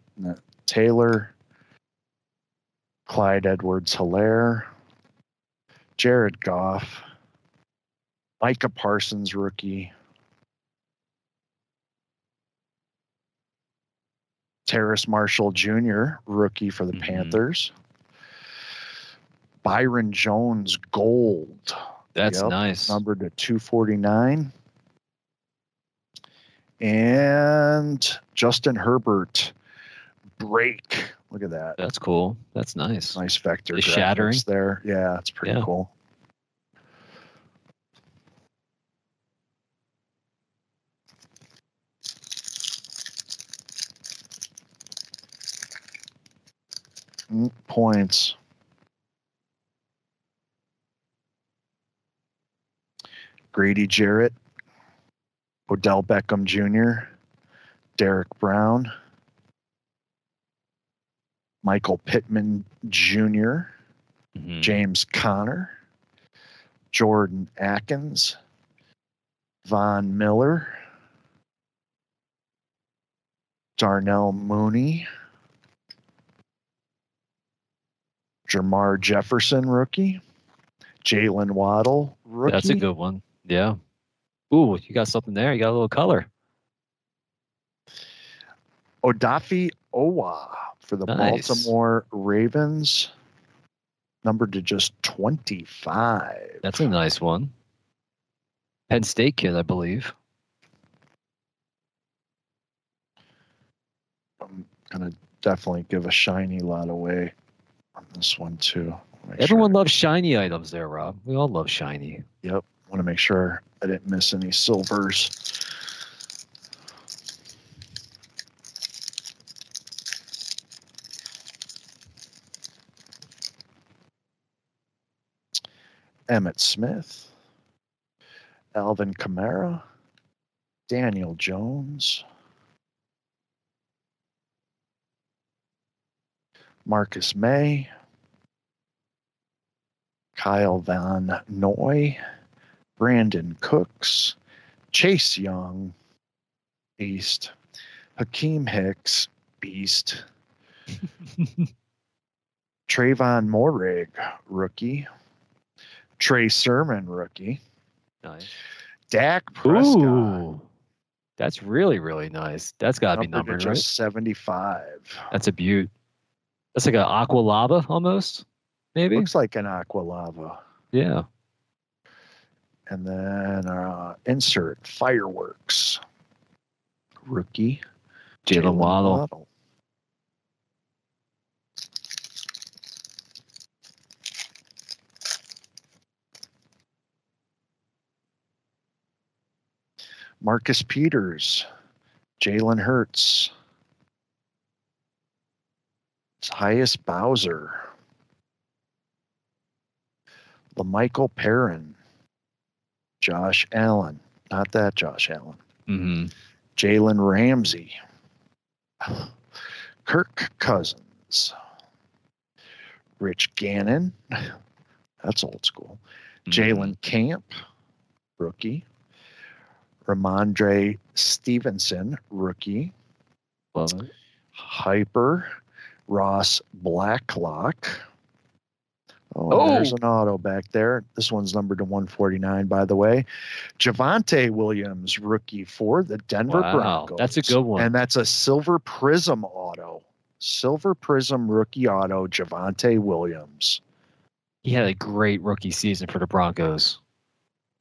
Taylor. Clyde Edwards Helaire. Jared Goff. Micah Parsons, rookie. Terrace Marshall Jr., rookie for the Mhm. Panthers. Byron Jones, gold, That's Yep, nice. numbered to 249. And Justin Herbert, break. Look at that. That's cool. That's nice. Nice vector The shattering. there. Yeah, it's pretty Yeah. cool. Mm, Points. Grady Jarrett, Odell Beckham Jr., Derek Brown, Michael Pittman Jr., Mhm. James Conner, Jordan Atkins, Von Miller, Darnell Mooney, Jamar Jefferson, rookie, Jaylen Waddle, rookie. That's a good one. Yeah. Ooh, you got something there. You got a little color. Odafe Oweh for the Nice. Baltimore Ravens, numbered to just 25. That's a nice one. Penn State kid, I believe. I'm going to definitely give a shiny lot away on this one, too. Make Everyone sure, loves shiny items there, Rob. We all love shiny. Want to make sure I didn't miss any silvers. Emmitt Smith, Alvin Kamara, Daniel Jones, Marcus Maye, Kyle Van Noy, Brandin Cooks, Chase Young, Beast, Akiem Hicks, Beast, Tre'von Moehrig, rookie, Trey Sermon, rookie, Nice. Dak Prescott, Ooh, that's really really nice. That's got to be numbered numbered, right? just 75. That's a beaut. That's like an aqua lava almost, maybe. Looks like an aqua lava. yeah. And then uh, insert fireworks, rookie, Jaylen Waddle. Waddle. Marcus Peters, Jalen Hurts, Tyus Bowser, La'Mical Perine, Josh Allen, not that Josh Allen, hmm Jalen Ramsey, Kirk Cousins, Rich Gannon, that's old school, Mm-hmm. Jalen Camp, rookie, Rhamondre Stevenson, rookie, Love it. Hyper, Ross Blacklock. Oh, and there's Oh. an auto back there. This one's numbered to 149, by the way. Javonte Williams, rookie for the Denver Wow, Broncos. that's a good one. And that's a Silver Prizm auto. Silver Prizm rookie auto, Javonte Williams. He had a great rookie season for the Broncos.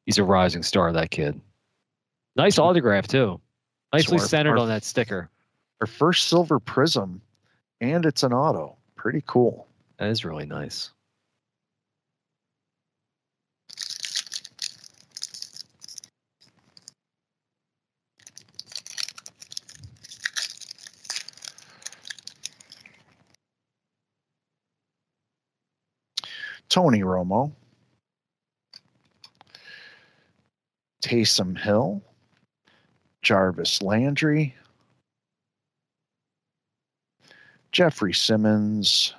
He's a rising star, that kid. Nice autograph too. Nicely our- centered our- on that sticker. Our first Silver Prizm, and it's an auto. Pretty cool. That is really nice. Tony Romo, Taysom Hill, Jarvis Landry, Jeffrey Simmons,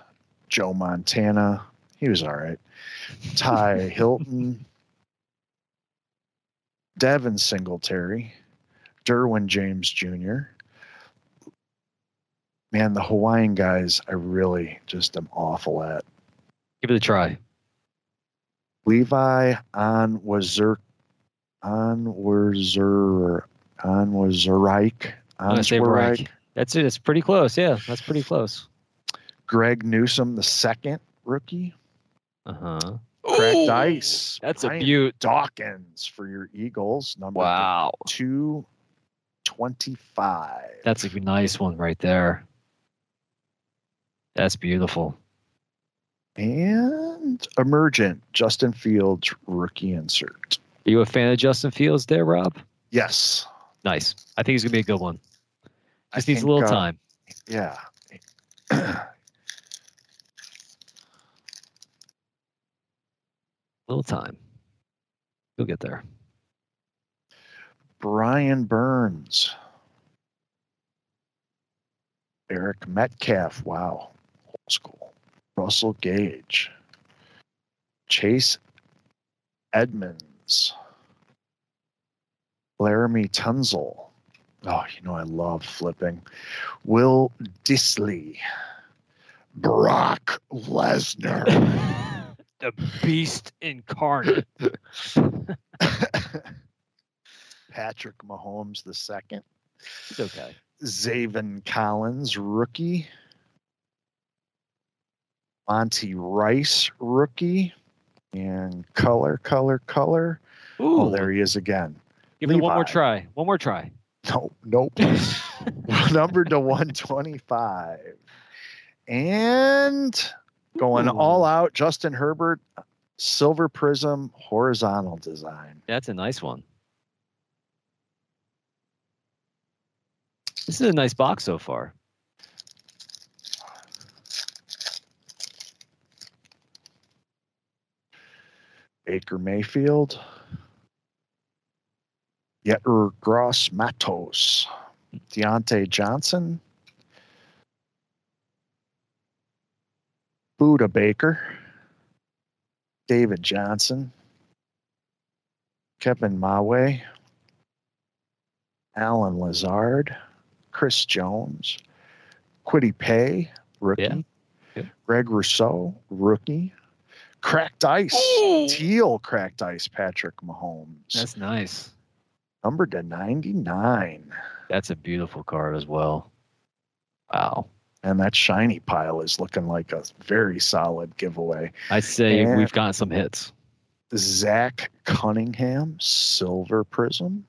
Joe Montana. He was all right. Ty Hilton, Devin Singletary, Derwin James Jr. Man, the Hawaiian guys, I really just am awful at. Give it a try. Levi on Wazir on Wazir on Wazirike I'm on gonna say Reich. That's it. It's pretty close. Yeah, that's pretty close. Greg Newsome the second rookie. Uh huh. Cracked Dice. That's a Brian beaut. Dawkins for your Eagles. Number Wow. two twenty five. That's a nice one right there. That's beautiful. And emergent Justin Fields rookie insert. Are you a fan of Justin Fields there, Rob? Yes. Nice. I think he's gonna be a good one. I Just needs a little uh, time. Yeah. little time. You'll get there. Brian Burns. Eric Metcalf. Wow. Old school. Russell Gage. Chase Edmonds. Laremy Tunsil. Oh, you know, I love flipping. Will Dissly. Brock Lesnar. the beast incarnate. Patrick Mahomes the second. It's okay. Zaven Collins, rookie. Monty Rice, rookie. And color, color, color. Oh, Ooh, Oh, there he is again. give it one more try. One more try. Nope, nope. Numbered to 125. And going Ooh. all out, Justin Herbert, silver Prizm, horizontal design. That's a nice one. This is a nice box so far. Baker Mayfield. Yetur Gross Matos. Diontae Johnson. Budda Baker. David Johnson. Kevin Mawae. Allen Lazard. Chris Jones. Kwity Paye, rookie. Yeah. Yeah. Greg Rousseau, rookie. Cracked ice. Teal cracked ice, Patrick Mahomes. That's nice. numbered to 99. That's a beautiful card as well. Wow. And that shiny pile is looking like a very solid giveaway. I'd say Yeah. we've gotten some hits. Zach Cunningham, silver Prizm.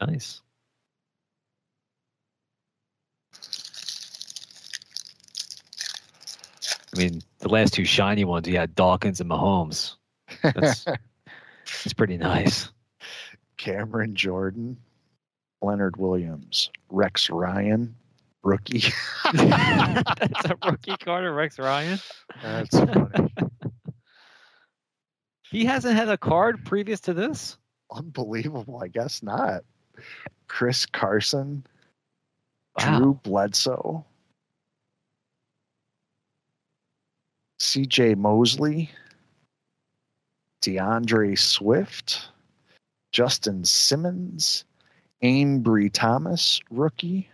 Nice. I mean, the last two shiny ones, you had Dawkins and Mahomes. That's it's pretty nice. Cameron Jordan, Leonard Williams, Rex Ryan, rookie. That's a rookie card of Rex Ryan. That's funny. He hasn't had a card previous to this. Unbelievable. I guess not. Chris Carson, Wow. Drew Bledsoe, CJ Mosley, D'Andre Swift, Justin Simmons, Ambry Thomas, rookie,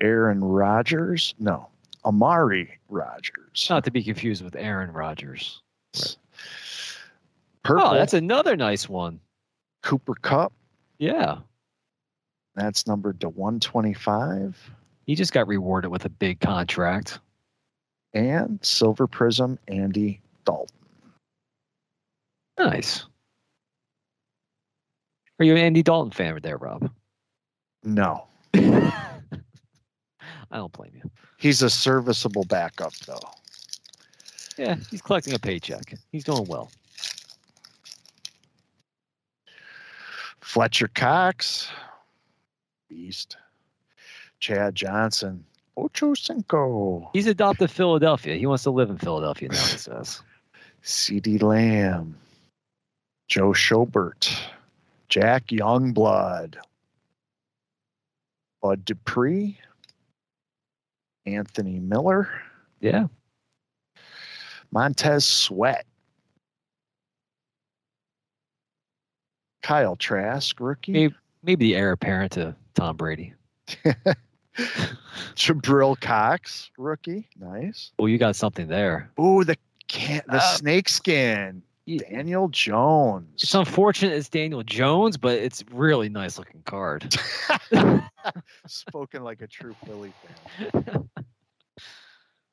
Aaron Rodgers, no, Amari Rodgers. Not to be confused with Aaron Rodgers. Oh, Purple, Oh, that's another nice one. Cooper Kupp. Yeah. That's numbered to 125. He just got rewarded with a big contract. And Silver Prizm, Andy Dalton. Nice. Are you an Andy Dalton fan there, Rob? No, I don't blame you. he's a serviceable backup, though. Yeah, he's collecting a paycheck. He's doing well. Fletcher Cox, Beast. Chad Johnson, Ocho Cinco. He's adopted Philadelphia. He wants to live in Philadelphia now, he says. CeeDee Lamb, Joe Schobert, Jack Youngblood, Bud Dupree, Anthony Miller, Yeah. Montez Sweat, Kyle Trask, rookie, Maybe, maybe the heir apparent to Tom Brady. Jabril Cox, rookie, nice. Well, you got something there. Oh, the can the Uh, snake skin, Y- Daniel Jones. It's unfortunate it's Daniel Jones, but it's really nice looking card. Spoken like a true Philly fan.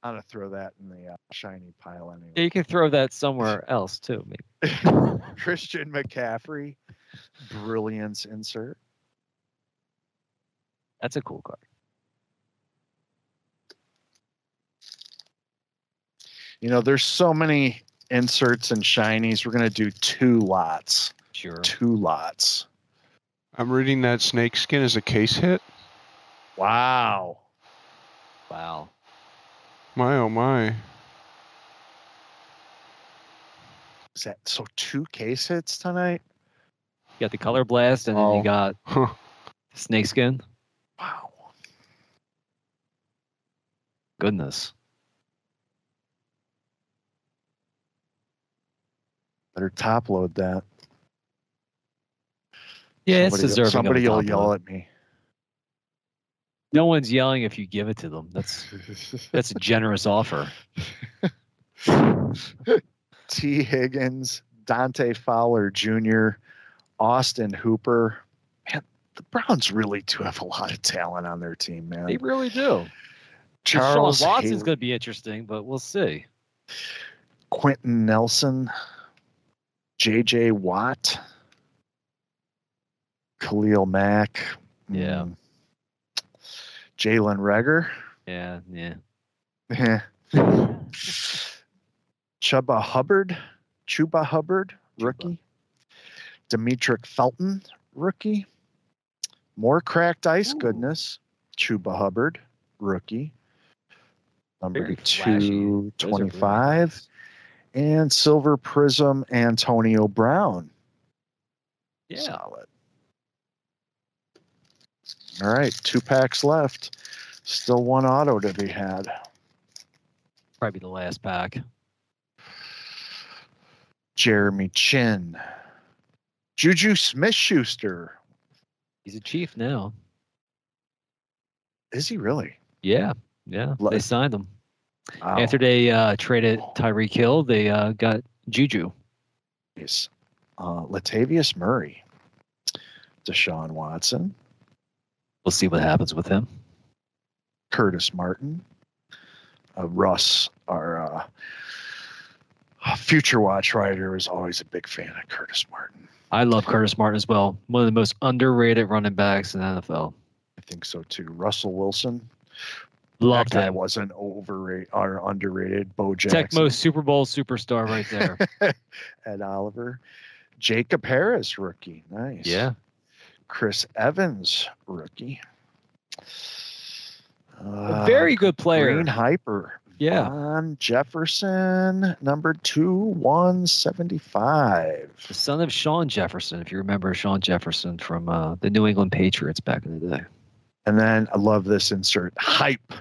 I'm gonna throw that in the uh, shiny pile Yeah, anyway. you can throw that somewhere else too. Maybe. Christian McCaffrey, brilliance insert. That's a cool card. You know, there's so many inserts and shinies. We're gonna do two lots. Sure. Two lots. I'm reading that snake skin as a case hit. Wow. Wow. My oh my. Is that so? Two case hits tonight. You got the color blast, and then Oh. you got Huh. snakeskin. Wow. Goodness. Better top load that. Yeah, it's Somebody- deserving. Somebody will yell load. at me. No one's yelling if you give it to them. That's that's a generous offer. Tee Higgins, Dante Fowler Jr., Austin Hooper. Man, the Browns really do have a lot of talent on their team, man. They really do. Charles Sean Watson's going to be interesting, but we'll see. Quenton Nelson, J.J. Watt, Khalil Mack. Yeah. Um, Jalen Reagor. Yeah, yeah. Eh. Chuba Hubbard, Chuba Hubbard, rookie. Demetric Felton, rookie. More cracked ice Ooh. goodness. Chuba Hubbard, rookie. Number 225 and Silver Prizm Antonio Brown. Yeah. Solid. All right, two packs left. Still one auto to be had. Probably the last pack. Jeremy Chinn. Juju Smith Schuster. He's a chief now. Is he really? Yeah, yeah. They signed him. Wow. After they uh, traded Tyreek Hill, they uh, got Juju. Yes. Uh, Latavius Murray. Deshaun Watson. We'll see what happens with him. Curtis Martin. Uh, Russ, our uh, future watch writer, is always a big fan of Curtis Martin. I love Curtis Martin as well. One of the most underrated running backs in the NFL. I think so too. Russell Wilson. Loved that guy him. wasn't overrated or underrated. Bo Jackson. Tecmo Super Bowl superstar right there. Ed Oliver. Jacob Harris, rookie. Nice. yeah. Chris Evans, rookie. Uh, very good player. Green Hyper. Yeah. Van Jefferson, number two, 175. The son of Shawn Jefferson, if you remember Shawn Jefferson from uh, the New England Patriots back in the day. And then I love this insert. Hype.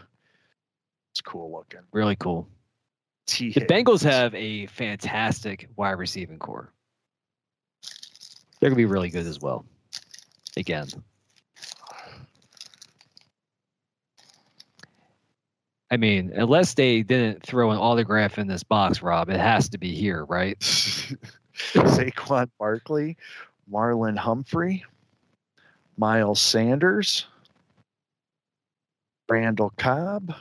It's cool looking. Really cool. T. The Bengals have a fantastic wide receiving corps. They're going to be really good as well. Again. I mean, unless they didn't throw an autograph in this box, Rob, it has to be here, right? Saquon Barkley, Marlon Humphrey, Miles Sanders, Randall Cobb,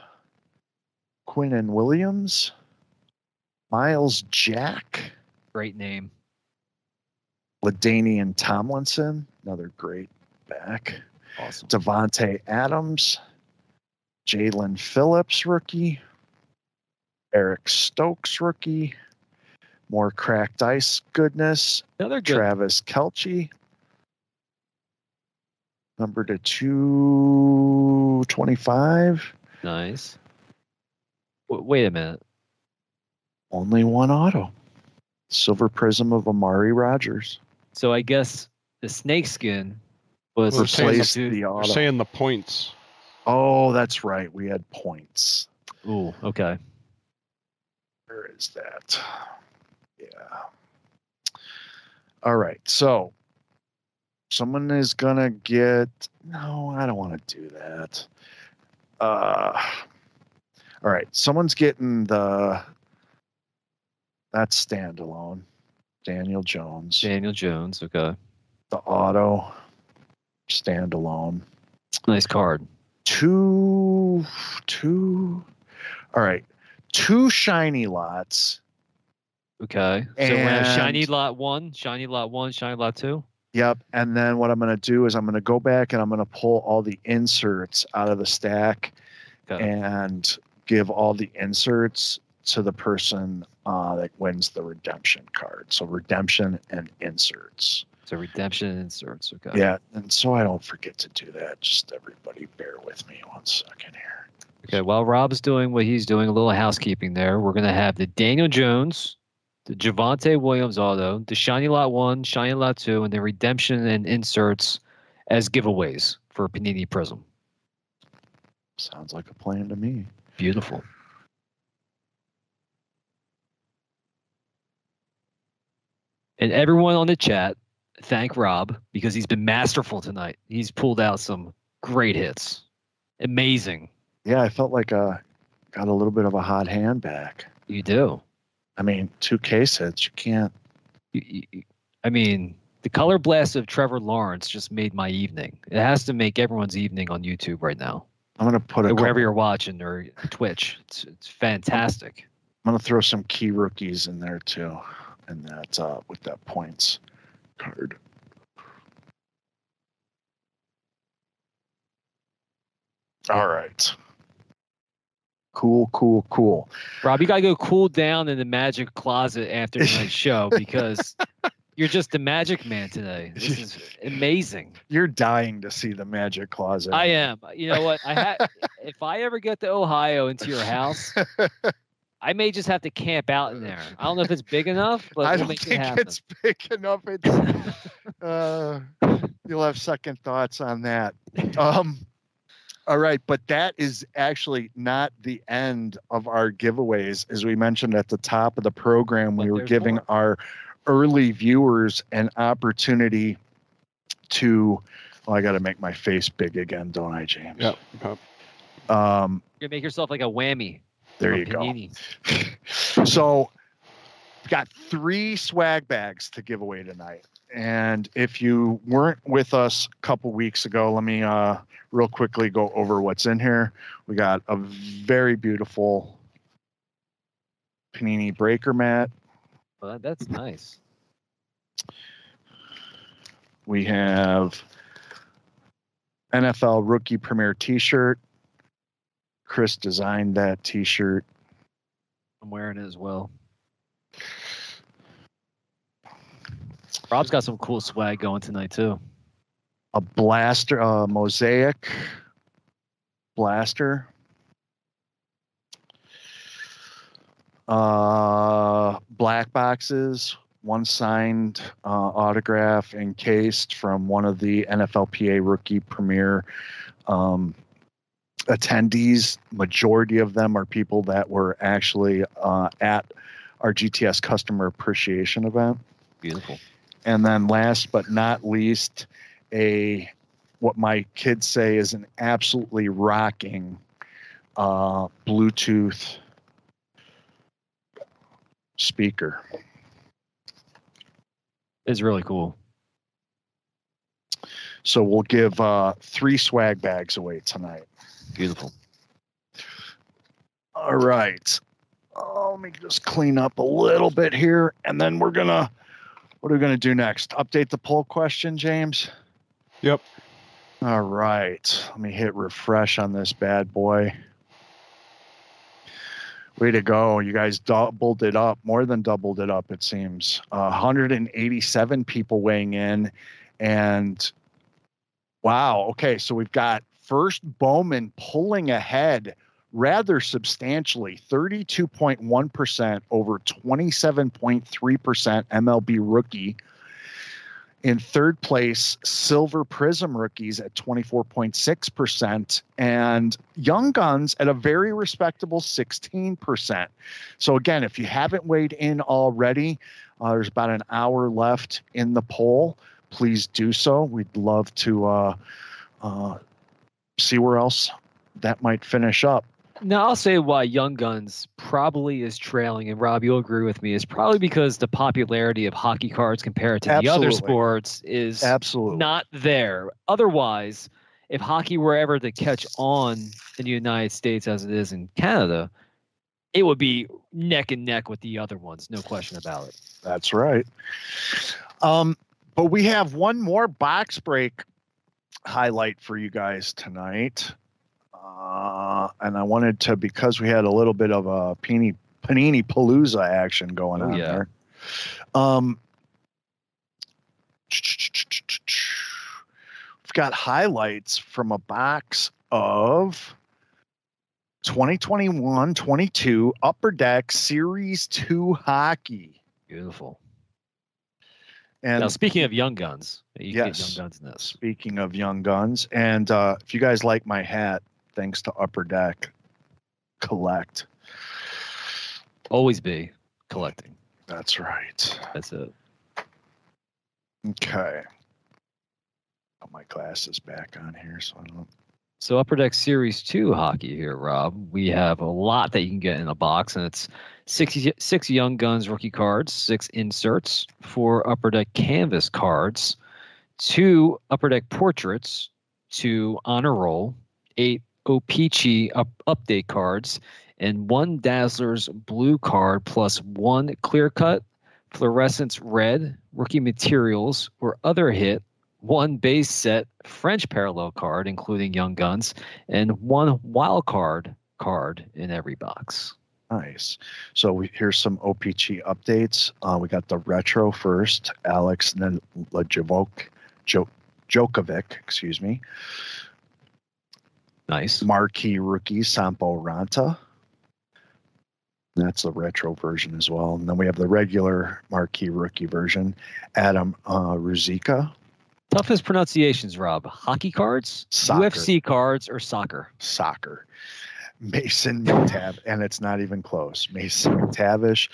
Quinnen Williams, Myles Jack, Great name. LaDainian Tomlinson, another great back, Awesome. Davante Adams, Jaelan Phillips, rookie, Eric Stokes, rookie, more cracked ice goodness, Another good. Travis Kelce. Number to 225. Nice. W- wait a minute. Only one auto. Silver Prizm of Amari Rodgers. So I guess the snakeskin was We're saying Replace substitute- the We're auto. saying the points. Oh, that's right. We had points. Ooh, okay. Where is that? Yeah. All right. So someone is going to get. No, I don't want to do that. Uh, all right. Someone's getting the. That's standalone. Daniel Jones. Daniel Jones. Okay. The auto. Standalone. Nice card. Two. Two. All right. Two shiny lots. Okay. So we have shiny lot one, shiny lot one, shiny lot two. Yep. And then what I'm going to do is I'm going to go back and I'm going to pull all the inserts out of the stack and give all the inserts to the person uh, that wins the redemption card. So redemption and inserts. So redemption and inserts. Okay. Yeah. And so I don't forget to do that. Just everybody bear with me one second here. Okay. While Rob's doing what he's doing, a little housekeeping there. We're gonna have the Daniel Jones, the Javonte Williams auto, the shiny lot one, shiny lot two, and the redemption and inserts as giveaways for Panini Prizm. Sounds like a plan to me. Beautiful. And everyone on the chat, thank Rob because he's been masterful tonight. He's pulled out some great hits. Amazing. Yeah. I felt like I got a little bit of a hot hand back. You do. I mean, two case hits. You can't. I mean, the color blast of Trevor Lawrence just made my evening. It has to make everyone's evening on YouTube right now, I'm gonna put it wherever you're watching or Twitch. It's it's fantastic. I'm gonna throw some key rookies in there too, and that uh, with that points card. All right. Cool, cool, cool. Rob, you gotta go cool down in the magic closet after tonight's show because you're just the magic man today. This is amazing. You're dying to see the magic closet. I am. You know what? I had if I ever get to Ohio into your house, I may just have to camp out in there. I don't know if it's big enough, but I we'll don't make it think happen. it's big enough. It's, uh, you'll have second thoughts on that. Um, all right, but that is actually not the end of our giveaways. As we mentioned at the top of the program, we But were giving more. our early viewers an opportunity to. Well, I got to make my face big again, don't I, James? Yep. yep. Um, You're make yourself like a whammy. there from you go. So we've got three swag bags to give away tonight and if you weren't with us a couple weeks ago let me uh real quickly go over what's in here we got a very beautiful panini breaker mat Well, that's nice. we have nfl rookie premier t-shirt chris designed that t-shirt I'm wearing it as well. Rob's got some cool swag going tonight too. a blaster, a mosaic blaster. Uh, black boxes, one signed uh, autograph encased from one of the NFLPA rookie premier um, attendees. Majority of them are people that were actually uh, at our GTS customer appreciation event Beautiful. And then last but not least a what my kids say is an absolutely rocking uh, bluetooth speaker It's really cool. so we'll give uh, three swag bags away tonight Beautiful. all right oh, let me just clean up a little bit here and then we're gonna what are we gonna do next update the poll question james Yep. All right. Let me hit refresh on this bad boy. Way to go. You guys doubled it up, more than doubled it up, it seems. Uh, 187 people weighing in. And wow. Okay. So we've got first Bowman pulling ahead rather substantially 32.1% over 27.3% MLB rookie. In third place, Silver Prizm rookies at 24.6%, and Young Guns at a very respectable 16%. So, again, if you haven't weighed in already, uh, there's about an hour left in the poll. Please do so. We'd love to uh, uh, see where else that might finish up. Now I'll say why Young Guns probably is trailing, and Rob, you'll agree with me, is probably because the popularity of hockey cards compared to the other sports is Absolutely. not there. Otherwise, if hockey were ever to catch on in the United States as it is in Canada, it would be neck and neck with the other ones, no question about it. That's right. Um, but we have one more box break highlight for you guys tonight. Uh, and I wanted to, because we had a little bit of a Panini, Panini Palooza action going Oh, on yeah. there. Um, we've got highlights from a box of 2021 22 Upper Deck Series 2 hockey. Beautiful. And now, speaking of Young Guns, you Yes. Young Guns in this. speaking of young guns, and uh, if you guys like my hat, thanks to Upper Deck, collect. Always be collecting. That's right. That's it. Okay. Put my glasses back on here so I don't So Upper Deck Series 2 hockey here, Rob. We have a lot that you can get in a box, and it's six, six Young Guns rookie cards, six inserts, four Upper Deck canvas cards, two Upper Deck portraits, two honor roll, eight O-Pee-Chee up, update cards, and one Dazzler's blue card plus one clear cut, fluorescence red, rookie materials, or other hit one base set French parallel card, including Young Guns, and one wild card card in every box. Nice. So we, here's some O-Pee-Chee updates. Uh, we got the retro first, Alex Djokovic, joke jokovic excuse me. Nice. Marquee rookie Sampo Ranta. That's the retro version as well. And then we have the regular marquee rookie version, Adam uh, Ruzicka. Toughest pronunciations, Rob. Hockey cards, Soccer. UFC cards, or soccer? Soccer. Mason McTav, and it's not even close. Mason McTavish,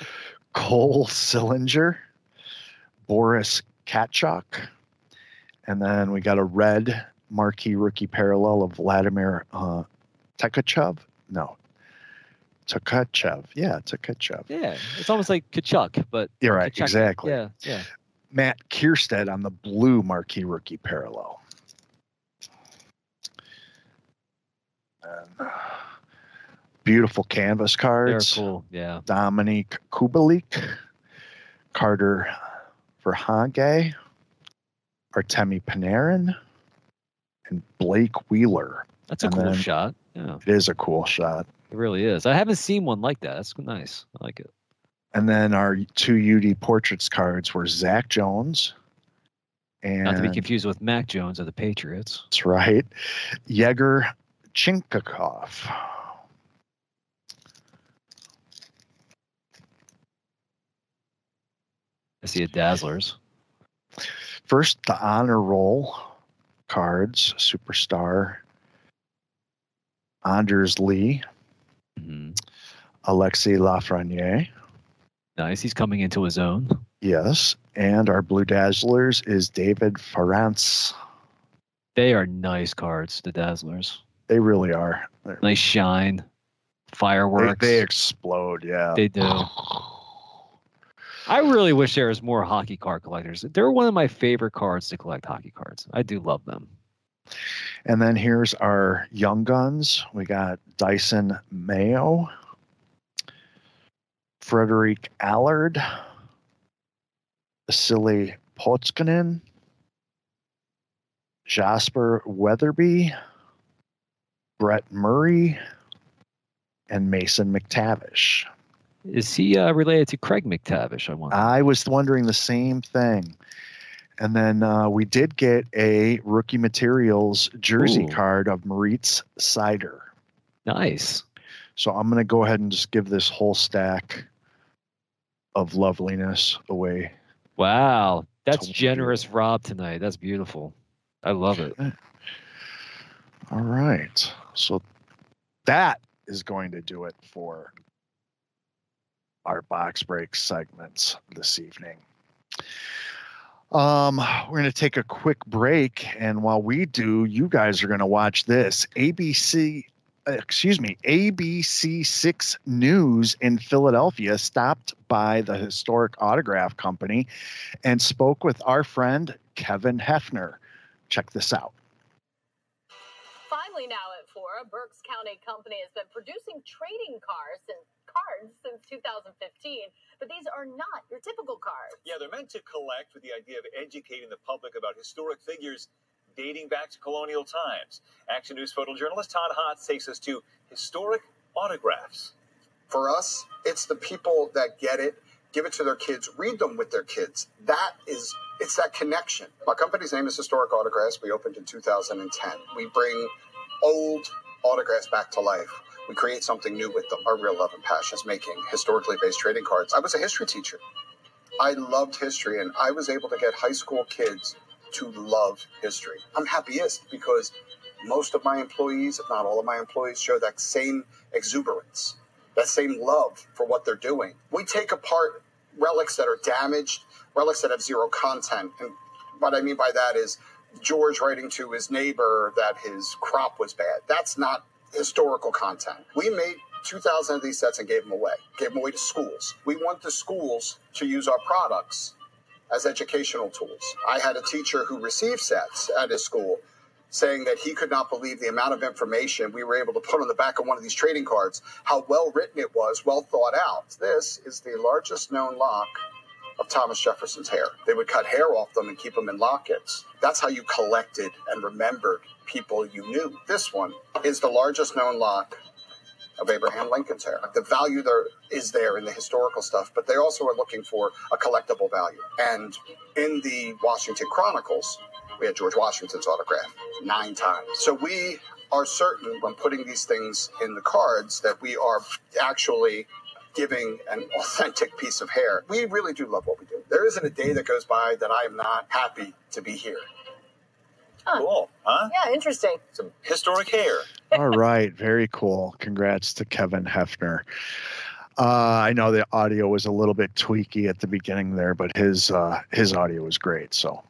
Cole Sillinger, Boris Katchouk, and then we got a red marquee rookie parallel of Vladimir uh, Tkachev. No, Tkachev. Yeah, Tkachev. Yeah, it's almost like Kachuk, but You're right, Kachuk. exactly. Yeah, yeah. Matt Kiersted on the blue marquee rookie parallel. And, beautiful canvas cards. They're cool. Yeah. Dominik Kubalik, Carter Verhaeghe, Artemi Panarin, and Blake Wheeler. That's a And cool shot. Yeah, It is a cool shot. it really is. I haven't seen one like that. That's nice. I like it. And then our two UD portraits cards were Zach Jones. And Not to be confused with Mac Jones of the Patriots. That's right. Yegor Chinakhov. I see a Dazzlers. First, the honor roll cards, superstar. Anders Lee, hmm Alexis Lafreniere. Nice. He's coming into his own. Yes. And our Blue Dazzlers is David Farrance. They are nice cards, the Dazzlers. They really are. They're- Nice shine, They, fireworks. they explode, yeah. They do. I really wish there was more hockey card collectors. They're one of my favorite cards to collect hockey cards. I do love them. And then here's our young guns. We got Dyson Mayo, Frederic Allard, Vasily Potskinen, Jasper Weatherby, Brett Murray, and Mason McTavish. Is he uh, related to Craig MacTavish? I wonder. I was wondering the same thing. And then uh, we did get a rookie materials jersey Ooh. card of Moritz Seider. nice. So I'm going to go ahead and just give this whole stack of loveliness away. Wow, that's Totally generous, Rob. Tonight, that's beautiful. I love it. All right. So that is going to do it for our box break segments this evening. Um, we're going to take a quick break, and while we do, you guys are going to watch this ABC. uh, Excuse me, ABC Six News in Philadelphia stopped by the historic autograph company and spoke with our friend Kevin Hefner. Check this out. Finally, now at four, a Berks County company has been producing trading cars and cards since 2015, but these are not your typical cards. Yeah, they're meant to collect with the idea of educating the public about historic figures dating back to colonial times. Action News photojournalist Todd Hotz takes us to historic autographs. For us, it's the people that get it, give it to their kids, read them with their kids. That is, it's that connection. My company's name is Historic Autographs. We opened in 2010. We bring old autographs back to life. We create something new with them. Our real love and passion is making historically based trading cards. I was a history teacher. I loved history, and I was able to get high school kids to love history. I'm happiest because most of my employees, if not all of my employees, share that same exuberance, that same love for what they're doing. We take apart relics that are damaged, relics that have zero content. And what I mean by that is George writing to his neighbor that his crop was bad. That's not historical content. We made 2,000 of these sets and gave them away, gave them away to schools. We want the schools to use our products as educational tools. I had a teacher who received sets at his school saying that he could not believe the amount of information we were able to put on the back of one of these trading cards, how well written it was, well thought out. This is the largest known lock of Thomas Jefferson's hair. They would cut hair off them and keep them in lockets. That's how you collected and remembered people you knew. This one is the largest known lock of Abraham Lincoln's hair. The value there is there in the historical stuff, but they also are looking for a collectible value. And in the Washington Chronicles, we had George Washington's autograph nine times. So we are certain when putting these things in the cards that we are actually giving an authentic piece of hair. We really do love what we do. There isn't a day that goes by that I am not happy to be here. Huh. Cool, huh? Yeah, interesting. Some historic hair. All right, very cool. Congrats to Kevin Hefner. Uh, I know the audio was a little bit tweaky at the beginning there, but his uh, his audio was great. So,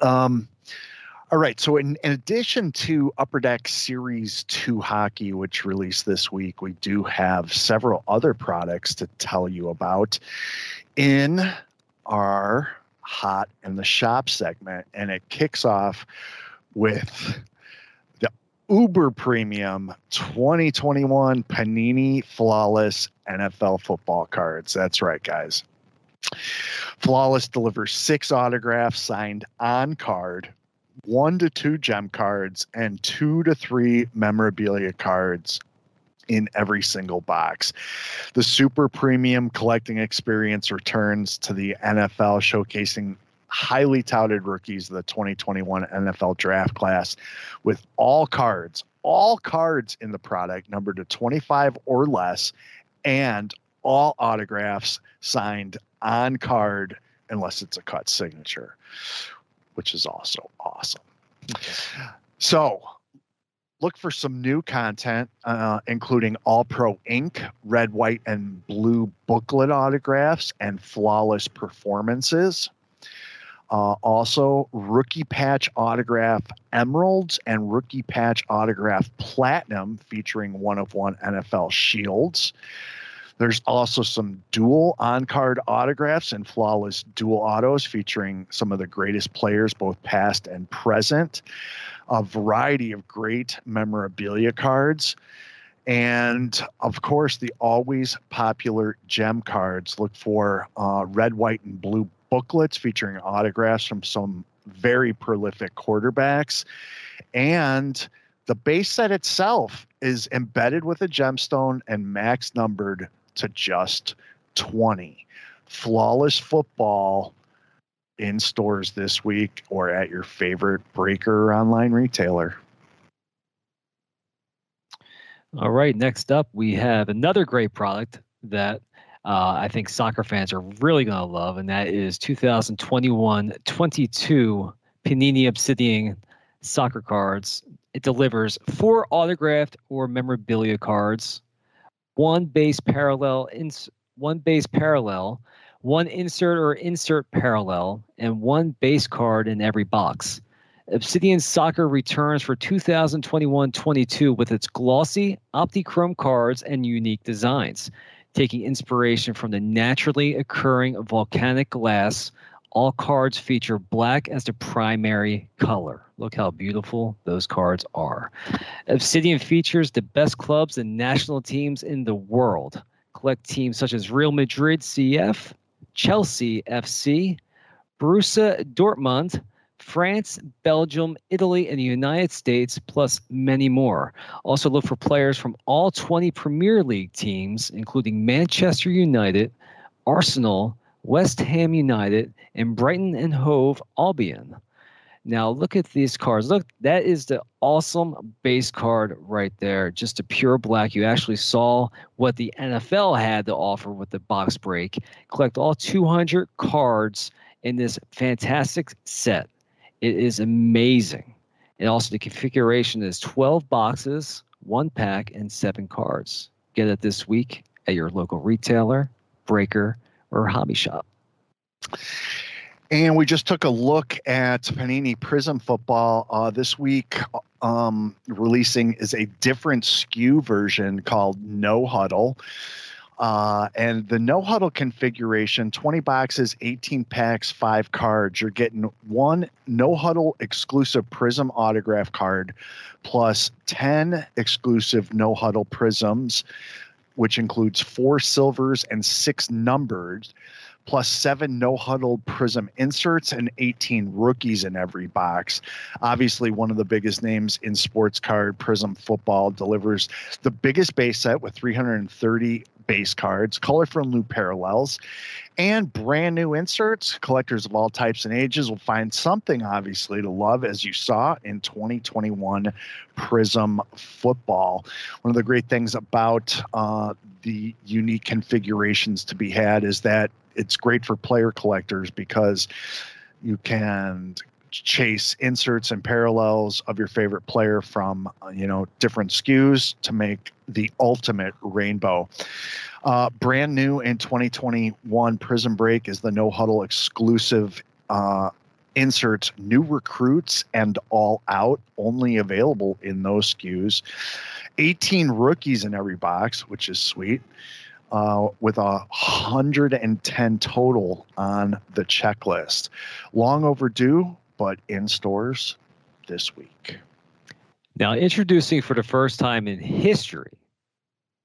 um, all right. So, in, in addition to Upper Deck Series 2 hockey, which released this week, we do have several other products to tell you about in our Hot in the Shop segment. And it kicks off with the uber premium 2021 Panini Flawless NFL football cards. That's right, guys. Flawless delivers six autographs signed on card one to two gem cards and two to three memorabilia cards in every single box. The super premium collecting experience returns to the NFL, showcasing highly touted rookies of the 2021 NFL draft class with all cards, all cards in the product numbered to 25 or less, and all autographs signed on card unless it's a cut signature which is also awesome. So, look for some new content, uh, including All Pro Ink, red, white, and blue booklet autographs, and flawless performances. Uh, also, Rookie Patch Autograph Emeralds and Rookie Patch Autograph Platinum featuring one of one NFL shields. There's also some dual on card autographs and flawless dual autos featuring some of the greatest players, both past and present. A variety of great memorabilia cards. And of course, the always popular gem cards. Look for uh, red, white, and blue booklets featuring autographs from some very prolific quarterbacks. And the base set itself is embedded with a gemstone and max numbered to just 20. Flawless football in stores this week or at your favorite breaker online retailer. All right, next up, we have another great product that uh, I think soccer fans are really going to love, and that is 2021 22 Panini Obsidian soccer cards. It delivers four autographed or memorabilia cards one base parallel, ins- one base parallel, one insert or insert parallel, and one base card in every box. Obsidian Soccer returns for 2021-22 with its glossy OptiChrome cards and unique designs, taking inspiration from the naturally occurring volcanic glass all cards feature black as the primary color. Look how beautiful those cards are. Obsidian features the best clubs and national teams in the world. Collect teams such as Real Madrid CF, Chelsea FC, Borussia Dortmund, France, Belgium, Italy, and the United States, plus many more. Also, look for players from all 20 Premier League teams, including Manchester United, Arsenal, West Ham United, and Brighton and Hove Albion. Now look at these cards. Look, that is the awesome base card right there. Just a pure black. You actually saw what the NFL had to offer with the box break. Collect all 200 cards in this fantastic set. It is amazing. And also the configuration is 12 boxes, one pack, and seven cards. Get it this week at your local retailer, breaker, or hobby shop. And we just took a look at Panini Prizm Football uh, this week. Um, releasing is a different SKU version called No Huddle. Uh, and the no huddle configuration 20 boxes, 18 packs, five cards. You're getting one no huddle exclusive Prizm autograph card plus 10 exclusive no huddle Prizms, which includes four silvers and six numbered plus seven no huddle Prizm inserts and 18 rookies in every box. Obviously, one of the biggest names in sports card Prizm football delivers the biggest base set with 330 base cards, colorful new parallels, and brand new inserts. Collectors of all types and ages will find something obviously to love, as you saw in 2021 Prizm Football. One of the great things about uh, the unique configurations to be had is that it's great for player collectors because you can chase inserts and parallels of your favorite player from uh, you know different SKUs to make the ultimate rainbow. Uh, brand new in 2021, Prizm Break is the No Huddle exclusive uh, inserts, new recruits, and all out, only available in those SKUs. 18 rookies in every box, which is sweet uh, with a 110 total on the checklist. Long overdue, but in stores this week. Now, introducing for the first time in history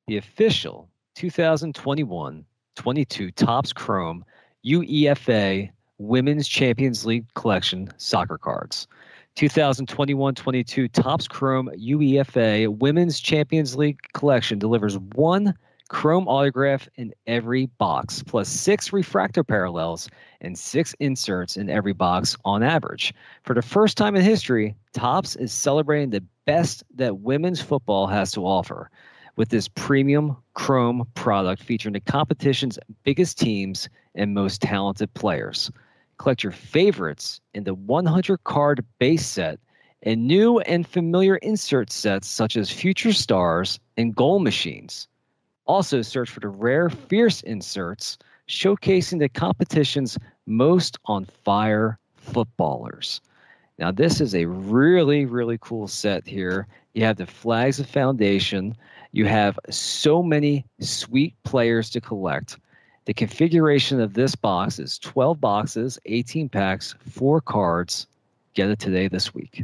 the official 2021 22 Topps Chrome UEFA Women's Champions League Collection soccer cards. 2021 22 Topps Chrome UEFA Women's Champions League Collection delivers one chrome autograph in every box, plus six refractor parallels and six inserts in every box on average. For the first time in history, Topps is celebrating the best that women's football has to offer with this premium chrome product featuring the competition's biggest teams and most talented players. Collect your favorites in the 100 card base set and new and familiar insert sets such as Future Stars and Goal Machines. Also, search for the rare Fierce inserts showcasing the competition's most on fire footballers. Now, this is a really, really cool set here. You have the Flags of Foundation. You have so many sweet players to collect. The configuration of this box is 12 boxes, 18 packs, four cards. Get it today this week.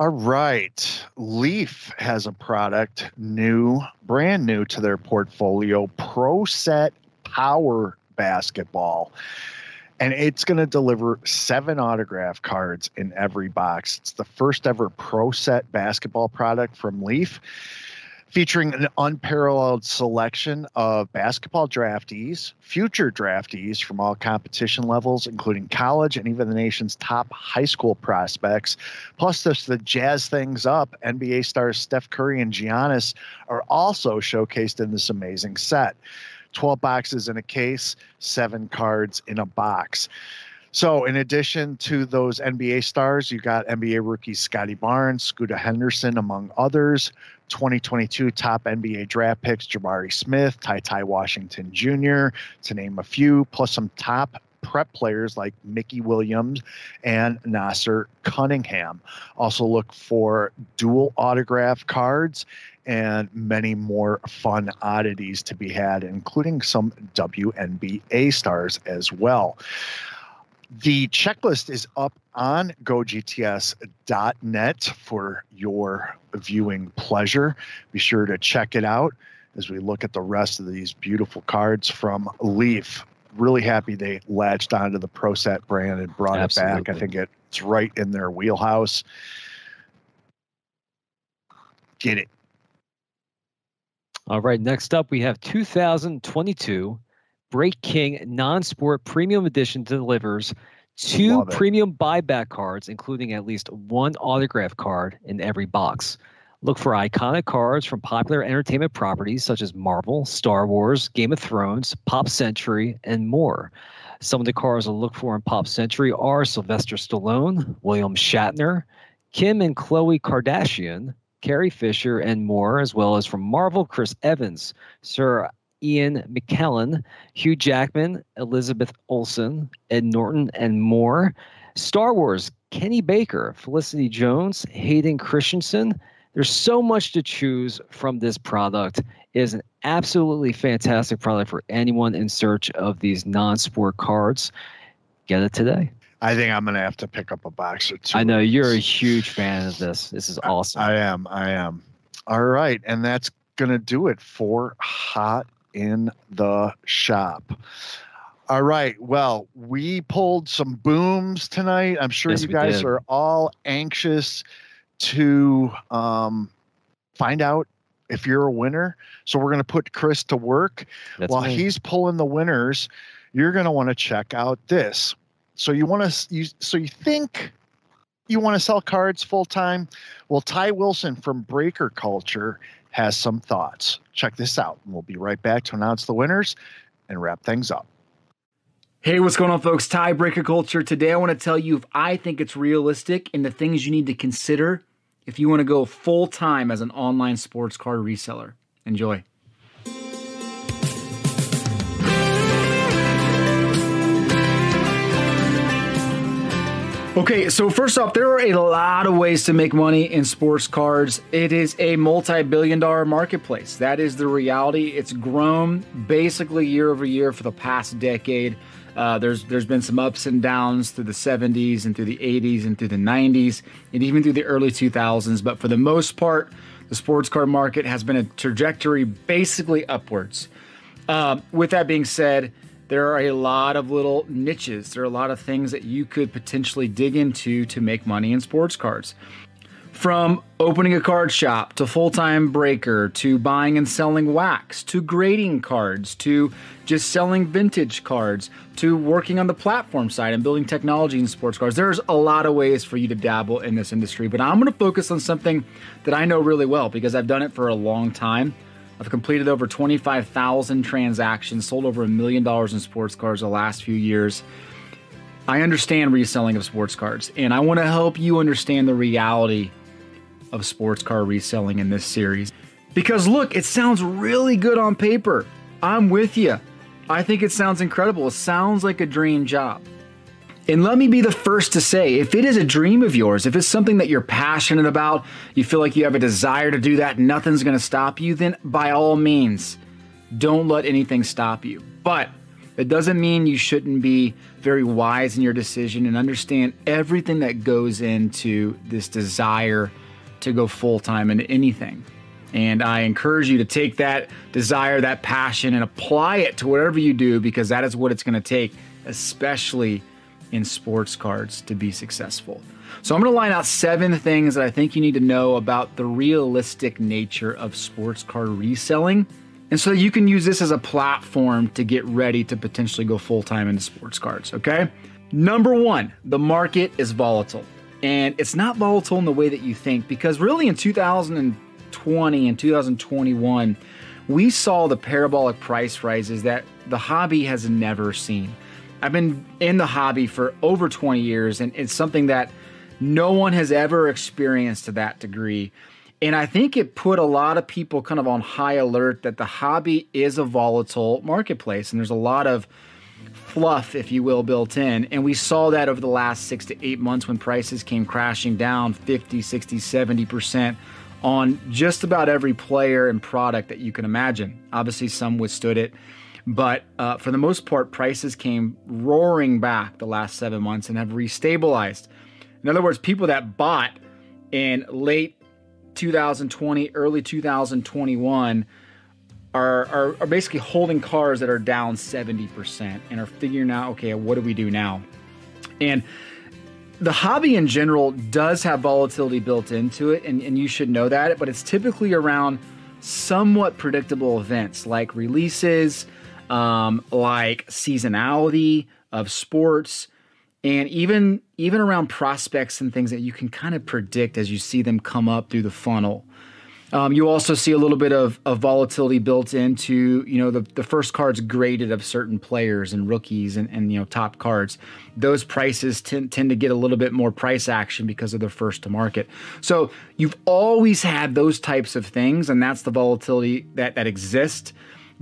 All right. Leaf has a product new, brand new to their portfolio Pro Set Power Basketball. And it's going to deliver seven autograph cards in every box. It's the first ever Pro Set basketball product from Leaf featuring an unparalleled selection of basketball draftees, future draftees from all competition levels, including college and even the nation's top high school prospects. Plus, just to jazz things up, NBA stars Steph Curry and Giannis are also showcased in this amazing set. 12 boxes in a case, seven cards in a box. So, in addition to those NBA stars, you got NBA rookies Scottie Barnes, Scoot Henderson, among others. 2022 top NBA draft picks Jabari Smith, Ty Ty Washington Jr., to name a few, plus some top prep players like Mikey Williams and Naasir Cunningham. Also, look for dual autograph cards and many more fun oddities to be had, including some WNBA stars as well. The checklist is up on gogts.net for your viewing pleasure. Be sure to check it out as we look at the rest of these beautiful cards from Leaf. Really happy they latched onto the ProSet brand and brought Absolutely. it back. I think it's right in their wheelhouse. Get it. All right, next up we have 2022 Break King non-sport premium edition delivers two premium buyback cards, including at least one autograph card in every box. Look for iconic cards from popular entertainment properties such as Marvel, Star Wars, Game of Thrones, Pop Century, and more. Some of the cards I'll look for in Pop Century are Sylvester Stallone, William Shatner, Kim and Khloe Kardashian, Carrie Fisher, and more, as well as from Marvel, Chris Evans, Sir Ian McKellen, Hugh Jackman, Elizabeth Olsen, Ed Norton, and more. Star Wars, Kenny Baker, Felicity Jones, Hayden Christensen. There's so much to choose from this product. It is an absolutely fantastic product for anyone in search of these non sport cards. Get it today. I think I'm going to have to pick up a box or two. I know you're a huge fan of this. This is awesome. I am. I am. All right. And that's going to do it for Hot in the Shop. All right. Well, we pulled some booms tonight. I'm sure Yes, you guys did. are all anxious to um, find out if you're a winner. So we're going to put Chris to work. That's While me. he's pulling the winners, you're going to want to check out this. So you want to you so you think you want to sell cards full time? Well, Ty Wilson from Breaker Culture has some thoughts. Check this out. And we'll be right back to announce the winners and wrap things up. Hey, what's going on, folks? Ty Breaker Culture. Today, I want to tell you if I think it's realistic and the things you need to consider if you want to go full time as an online sports card reseller. Enjoy. Okay, so first off, there are a lot of ways to make money in sports cards. It is a multi billion dollar marketplace. That is the reality. It's grown basically year over year for the past decade. Uh, there's there's been some ups and downs through the 70s and through the 80s and through the 90s and even through the early 2000s. But for the most part, the sports card market has been a trajectory basically upwards. Uh, with that being said, there are a lot of little niches. There are a lot of things that you could potentially dig into to make money in sports cards. From opening a card shop to full time breaker to buying and selling wax to grading cards to just selling vintage cards to working on the platform side and building technology in sports cards. There's a lot of ways for you to dabble in this industry, but I'm going to focus on something that I know really well because I've done it for a long time. I've completed over 25,000 transactions, sold over a million dollars in sports cards the last few years. I understand reselling of sports cards, and I want to help you understand the reality of sports car reselling in this series. Because look, it sounds really good on paper. I'm with you. I think it sounds incredible. It sounds like a dream job. And let me be the first to say if it is a dream of yours, if it's something that you're passionate about, you feel like you have a desire to do that, nothing's going to stop you, then by all means, don't let anything stop you. But it doesn't mean you shouldn't be very wise in your decision and understand everything that goes into this desire to go full time into anything. And I encourage you to take that desire, that passion, and apply it to whatever you do because that is what it's going to take, especially in sports cards, to be successful. So I'm going to line out seven things that I think you need to know about the realistic nature of sports card reselling. And so you can use this as a platform to get ready to potentially go full time into sports cards, okay? Number one, the market is volatile. And it's not volatile in the way that you think because really in 2020 and 2021, we saw the parabolic price rises that the hobby has never seen. I've been in the hobby for over 20 years, and it's something that no one has ever experienced to that degree. And I think it put a lot of people kind of on high alert that the hobby is a volatile marketplace, and there's a lot of fluff, if you will, built in. And we saw that over the last six to eight months when prices came crashing down 50, 60, 70% on just about every player and product that you can imagine. Obviously, some withstood it. But uh, for the most part, prices came roaring back the last seven months and have restabilized. In other words, people that bought in late 2020, early 2021 are, are, are basically holding cars that are down 70% and are figuring out, okay, what do we do now? And the hobby in general does have volatility built into it, and, and you should know that, but it's typically around somewhat predictable events like releases, um, like seasonality of sports, and even even around prospects and things that you can kind of predict as you see them come up through the funnel. Um, you also see a little bit of, of volatility built into, you know, the, the first cards graded of certain players and rookies and, and you know, top cards. Those prices tend, tend to get a little bit more price action because of their first to market. So you've always had those types of things, and that's the volatility that, that exists.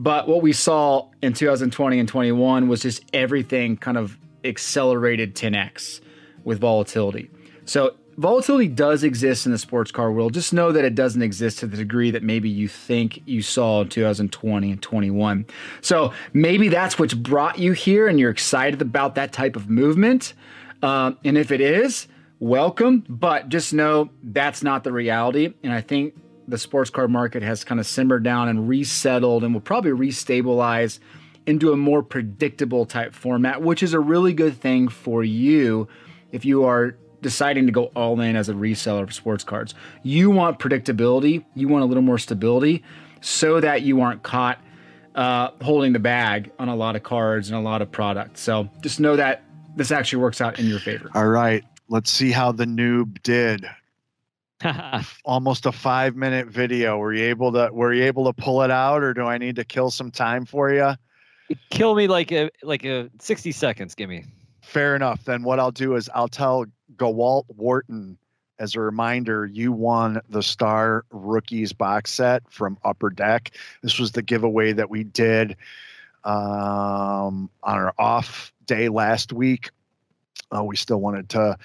But what we saw in 2020 and 21 was just everything kind of accelerated 10x with volatility. So volatility does exist in the sports car world. Just know that it doesn't exist to the degree that maybe you think you saw in 2020 and 21. So maybe that's what's brought you here and you're excited about that type of movement. Uh, and if it is, welcome. But just know that's not the reality. And I think the sports car market has kind of simmered down and resettled and will probably restabilize into a more predictable type format, which is a really good thing for you if you are deciding to go all in as a reseller of sports cards. You want predictability, you want a little more stability so that you aren't caught uh, holding the bag on a lot of cards and a lot of products. So just know that this actually works out in your favor. All right. Let's see how the noob did. Almost a five minute video. Were you able to were you able to pull it out or do I need to kill some time for you? Kill me like a like a 60 seconds, give me. Fair enough. Then what I'll do is I'll tell Gawalt Wharton as a reminder, you won the Star Rookies box set from Upper Deck. This was the giveaway that we did um, on our off day last week. Uh, we still wanted to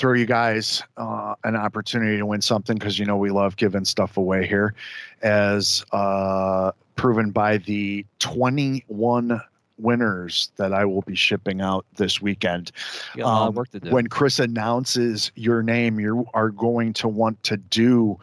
throw you guys uh, an opportunity to win something because you know we love giving stuff away here, as uh, proven by the 21 winners that I will be shipping out this weekend. Um, work to do. When Chris announces your name, you are going to want to do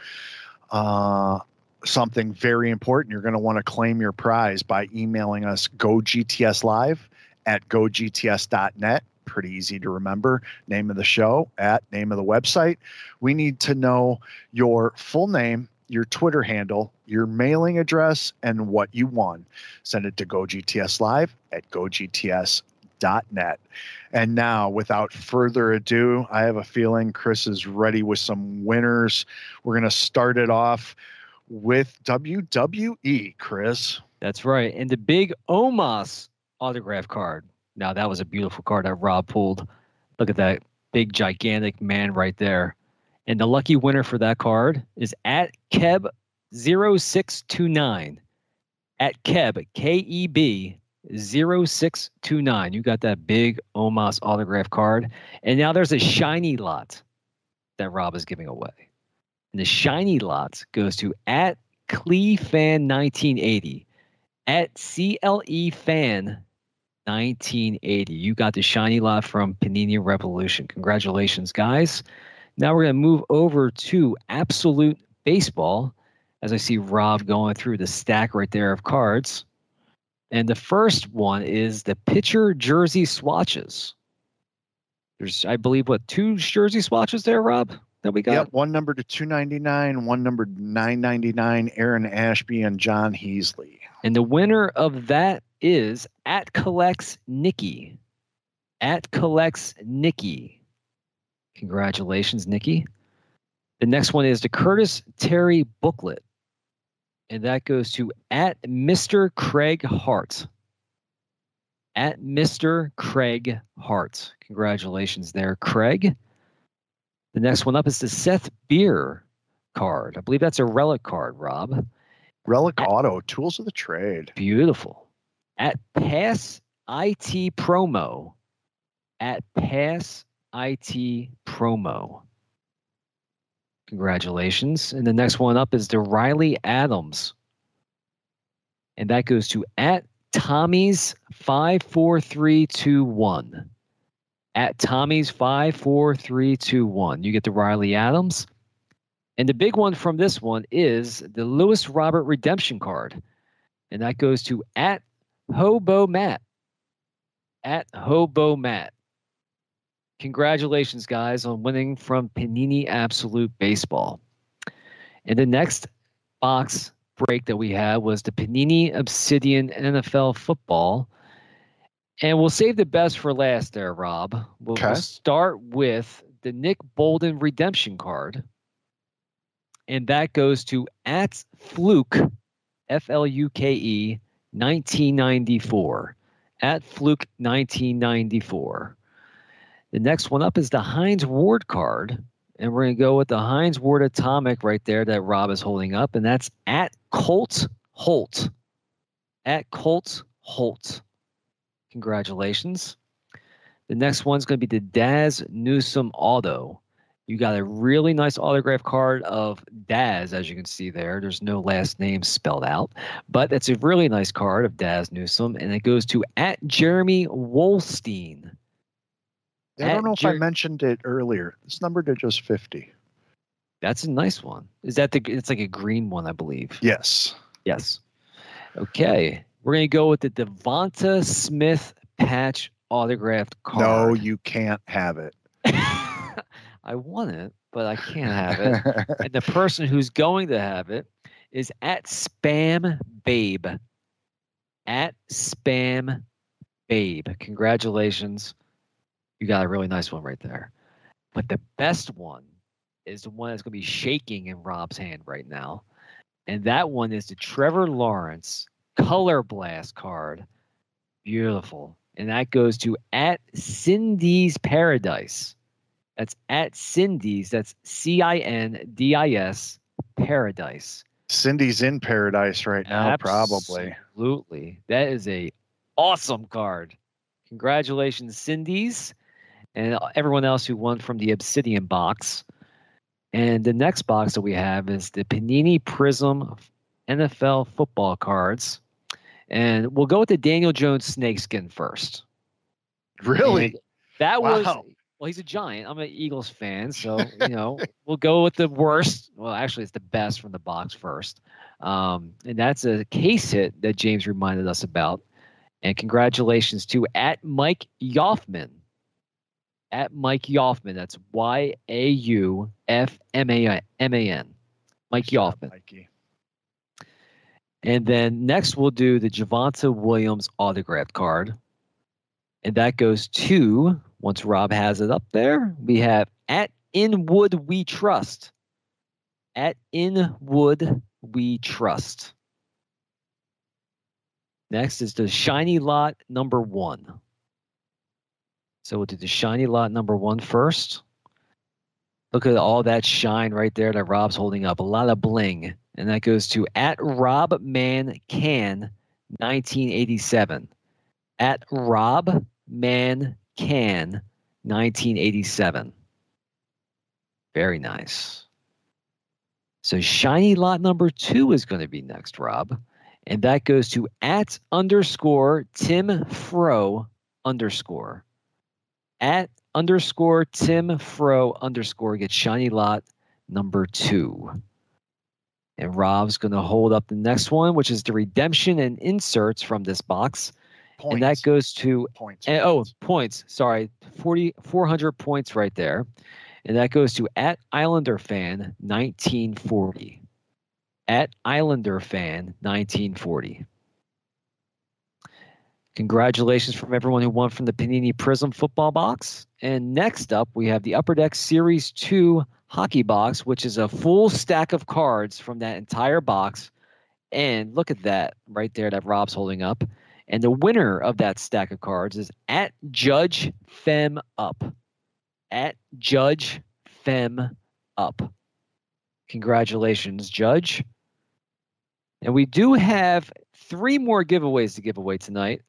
uh, something very important. You're going to want to claim your prize by emailing us gogtslive at gogts.net. Pretty easy to remember. Name of the show at name of the website. We need to know your full name, your Twitter handle, your mailing address, and what you won. Send it to GoGTS Live at gogts.net. And now, without further ado, I have a feeling Chris is ready with some winners. We're going to start it off with WWE, Chris. That's right. And the big Omos autograph card. Now, that was a beautiful card that Rob pulled. Look at that big, gigantic man right there. And the lucky winner for that card is at Keb 0629. At Keb, K E B 0629. You got that big Omos autograph card. And now there's a shiny lot that Rob is giving away. And the shiny lot goes to at CleFan1980. At CLE Fan 1980. You got the shiny lot from Panini Revolution. Congratulations, guys. Now we're going to move over to Absolute Baseball as I see Rob going through the stack right there of cards. And the first one is the pitcher jersey swatches. There's, I believe, what, two jersey swatches there, Rob, that we got? Yep, one number to 299, one number 999, Aaron Ashby and Jon Heasley. And the winner of that is at collects Nikki. At collects Nikki. Congratulations, Nikki. The next one is the Curtis Terry booklet. And that goes to at Mr. Craig Hart. At Mr. Craig Hart. Congratulations there, Craig. The next one up is the Seth Beer card. I believe that's a relic card, Rob. Relic at, Auto, Tools of the Trade. Beautiful. At Pass IT Promo. At Pass IT Promo. Congratulations. And the next one up is the Riley Adams. And that goes to at Tommy's 54321. At Tommy's 54321. You get the Riley Adams. And the big one from this one is the Luis Robert redemption card. And that goes to at Hobo Matt. At Hobo Matt. Congratulations, guys, on winning from Panini Absolute Baseball. And the next box break that we had was the Panini Obsidian NFL Football. And we'll save the best for last there, Rob. We'll, okay. we'll start with the Nick Bolton redemption card. And that goes to at Fluke, F L U K E, 1994. At Fluke 1994. The next one up is the Hines Ward card. And we're going to go with the Hines Ward Atomic right there that Rob is holding up. And that's at Colt Holt. at Colt Holt. Congratulations. The next one's going to be the Daz Newsome Auto. You got a really nice autograph card of Daz, as you can see there. There's no last name spelled out, but it's a really nice card of Daz Newsome, and it goes to at Jeremy Wolstein. I don't know if Jer- I mentioned it earlier. This number to just 50. That's a nice one. Is that the? It's like a green one, I believe. Yes. Yes. Okay, we're gonna go with the Devonta Smith patch autographed card. No, you can't have it. I want it, but I can't have it. and the person who's going to have it is at Spam Babe. At Spam Babe. Congratulations. You got a really nice one right there. But the best one is the one that's going to be shaking in Rob's hand right now. And that one is the Trevor Lawrence Color Blast card. Beautiful. And that goes to at Cindy's Paradise. That's at Cindy's. That's C I N D I S Paradise. Cindy's in paradise right now, probably. Absolutely. That is a awesome card. Congratulations, Cindy's, and everyone else who won from the Obsidian box. And the next box that we have is the Panini Prizm NFL football cards. And we'll go with the Daniel Jones snakeskin first. Really? And that was Wow. Well, he's a giant. I'm an Eagles fan, so you know we'll go with the worst. Well, actually, it's the best from the box first, um, and that's a case hit that James reminded us about. And congratulations to at Mike Yoffman. At Mike Yoffman. That's Y A U F M A M A N. Mike Yoffman. Mikey. And then next we'll do the Javonte Williams autographed card. And that goes to, once Rob has it up there, we have at Inwood We Trust. At Inwood We Trust. Next is the shiny lot number one. So we'll do the shiny lot number one first. Look at all that shine right there that Rob's holding up. A lot of bling. And that goes to at Rob Man Can 1987. At Rob Man Can 1987. Very nice. So shiny lot number two is going to be next, Rob. And that goes to at underscore Tim Fro underscore. At underscore Tim Fro underscore gets shiny lot number two. And Rob's going to hold up the next one, which is the redemption and inserts from this box. And that goes to Points. and, oh, points. Sorry, 40, 400 points right there. And that goes to at Islander fan 1940. At Islander fan 1940. Congratulations from everyone who won from the Panini Prizm football box. And next up, we have the Upper Deck Series 2 hockey box, which is a full stack of cards from that entire box. And look at that right there that Rob's holding up. And the winner of that stack of cards is at Judge Fem Up. At Judge Fem Up. Congratulations, Judge. And we do have three more giveaways to give away tonight.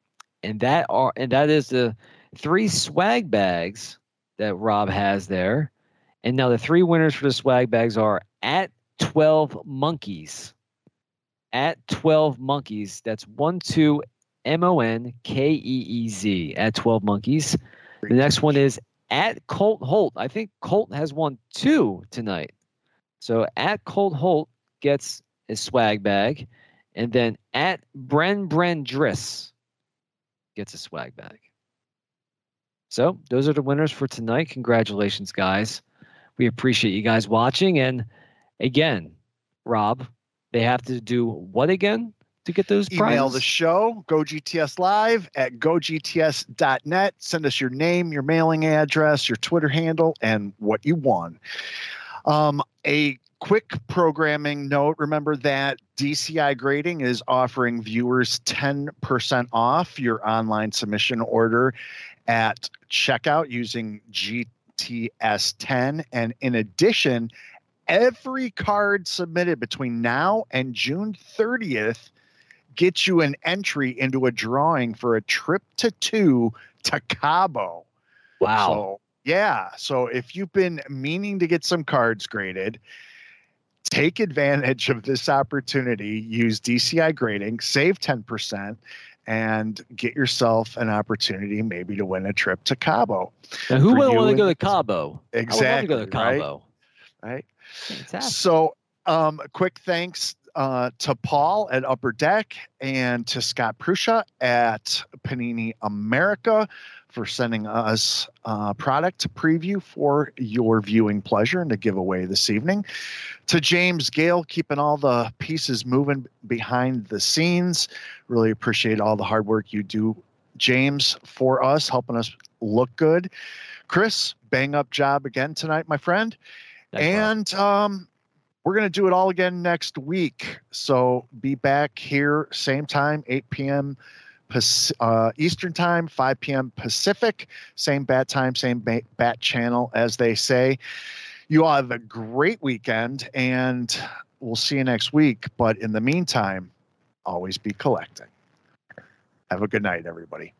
And that are and that is the three swag bags that Rob has there. And now the three winners for the swag bags are at 12 monkeys. At 12 monkeys. That's one two M O N K E E Z at 12 monkeys. The next one is at Colt Holt. I think Colt has won two tonight. So at Colt Holt gets a swag bag. And then at Bren Bren Driss gets a swag bag. So those are the winners for tonight. Congratulations, guys. We appreciate you guys watching. And again, Rob, they have to do what again to get those Email prizes? the show, GoGTS Live at gogts.net. Send us your name, your mailing address, your Twitter handle, and what you won. Um, a quick programming note remember that DCI Grading is offering viewers 10% off your online submission order at checkout using GTS10. And in addition, every card submitted between now and June 30th get you an entry into a drawing for a trip to two to Cabo. Wow. So, yeah. So if you've been meaning to get some cards graded, take advantage of this opportunity. Use DCI grading, save 10%, and get yourself an opportunity maybe to win a trip to Cabo. Now, who For wouldn't want to go to Cabo? Exactly. I would to go to right? Cabo. Right. Fantastic. So, um, quick thanks uh, to Paul at Upper Deck and to Scott Prusha at Panini America for sending us uh, product preview for your viewing pleasure and to give away this evening. To James Gale, keeping all the pieces moving behind the scenes. Really appreciate all the hard work you do, James, for us, helping us look good. Chris, bang up job again tonight, my friend. Thanks, and um, we're going to do it all again next week. So be back here, same time, 8 p.m. Uh, Eastern Time, 5 p.m. Pacific, same bat time, same ba- bat channel, as they say. You all have a great weekend, and we'll see you next week. But in the meantime, always be collecting. Have a good night, everybody.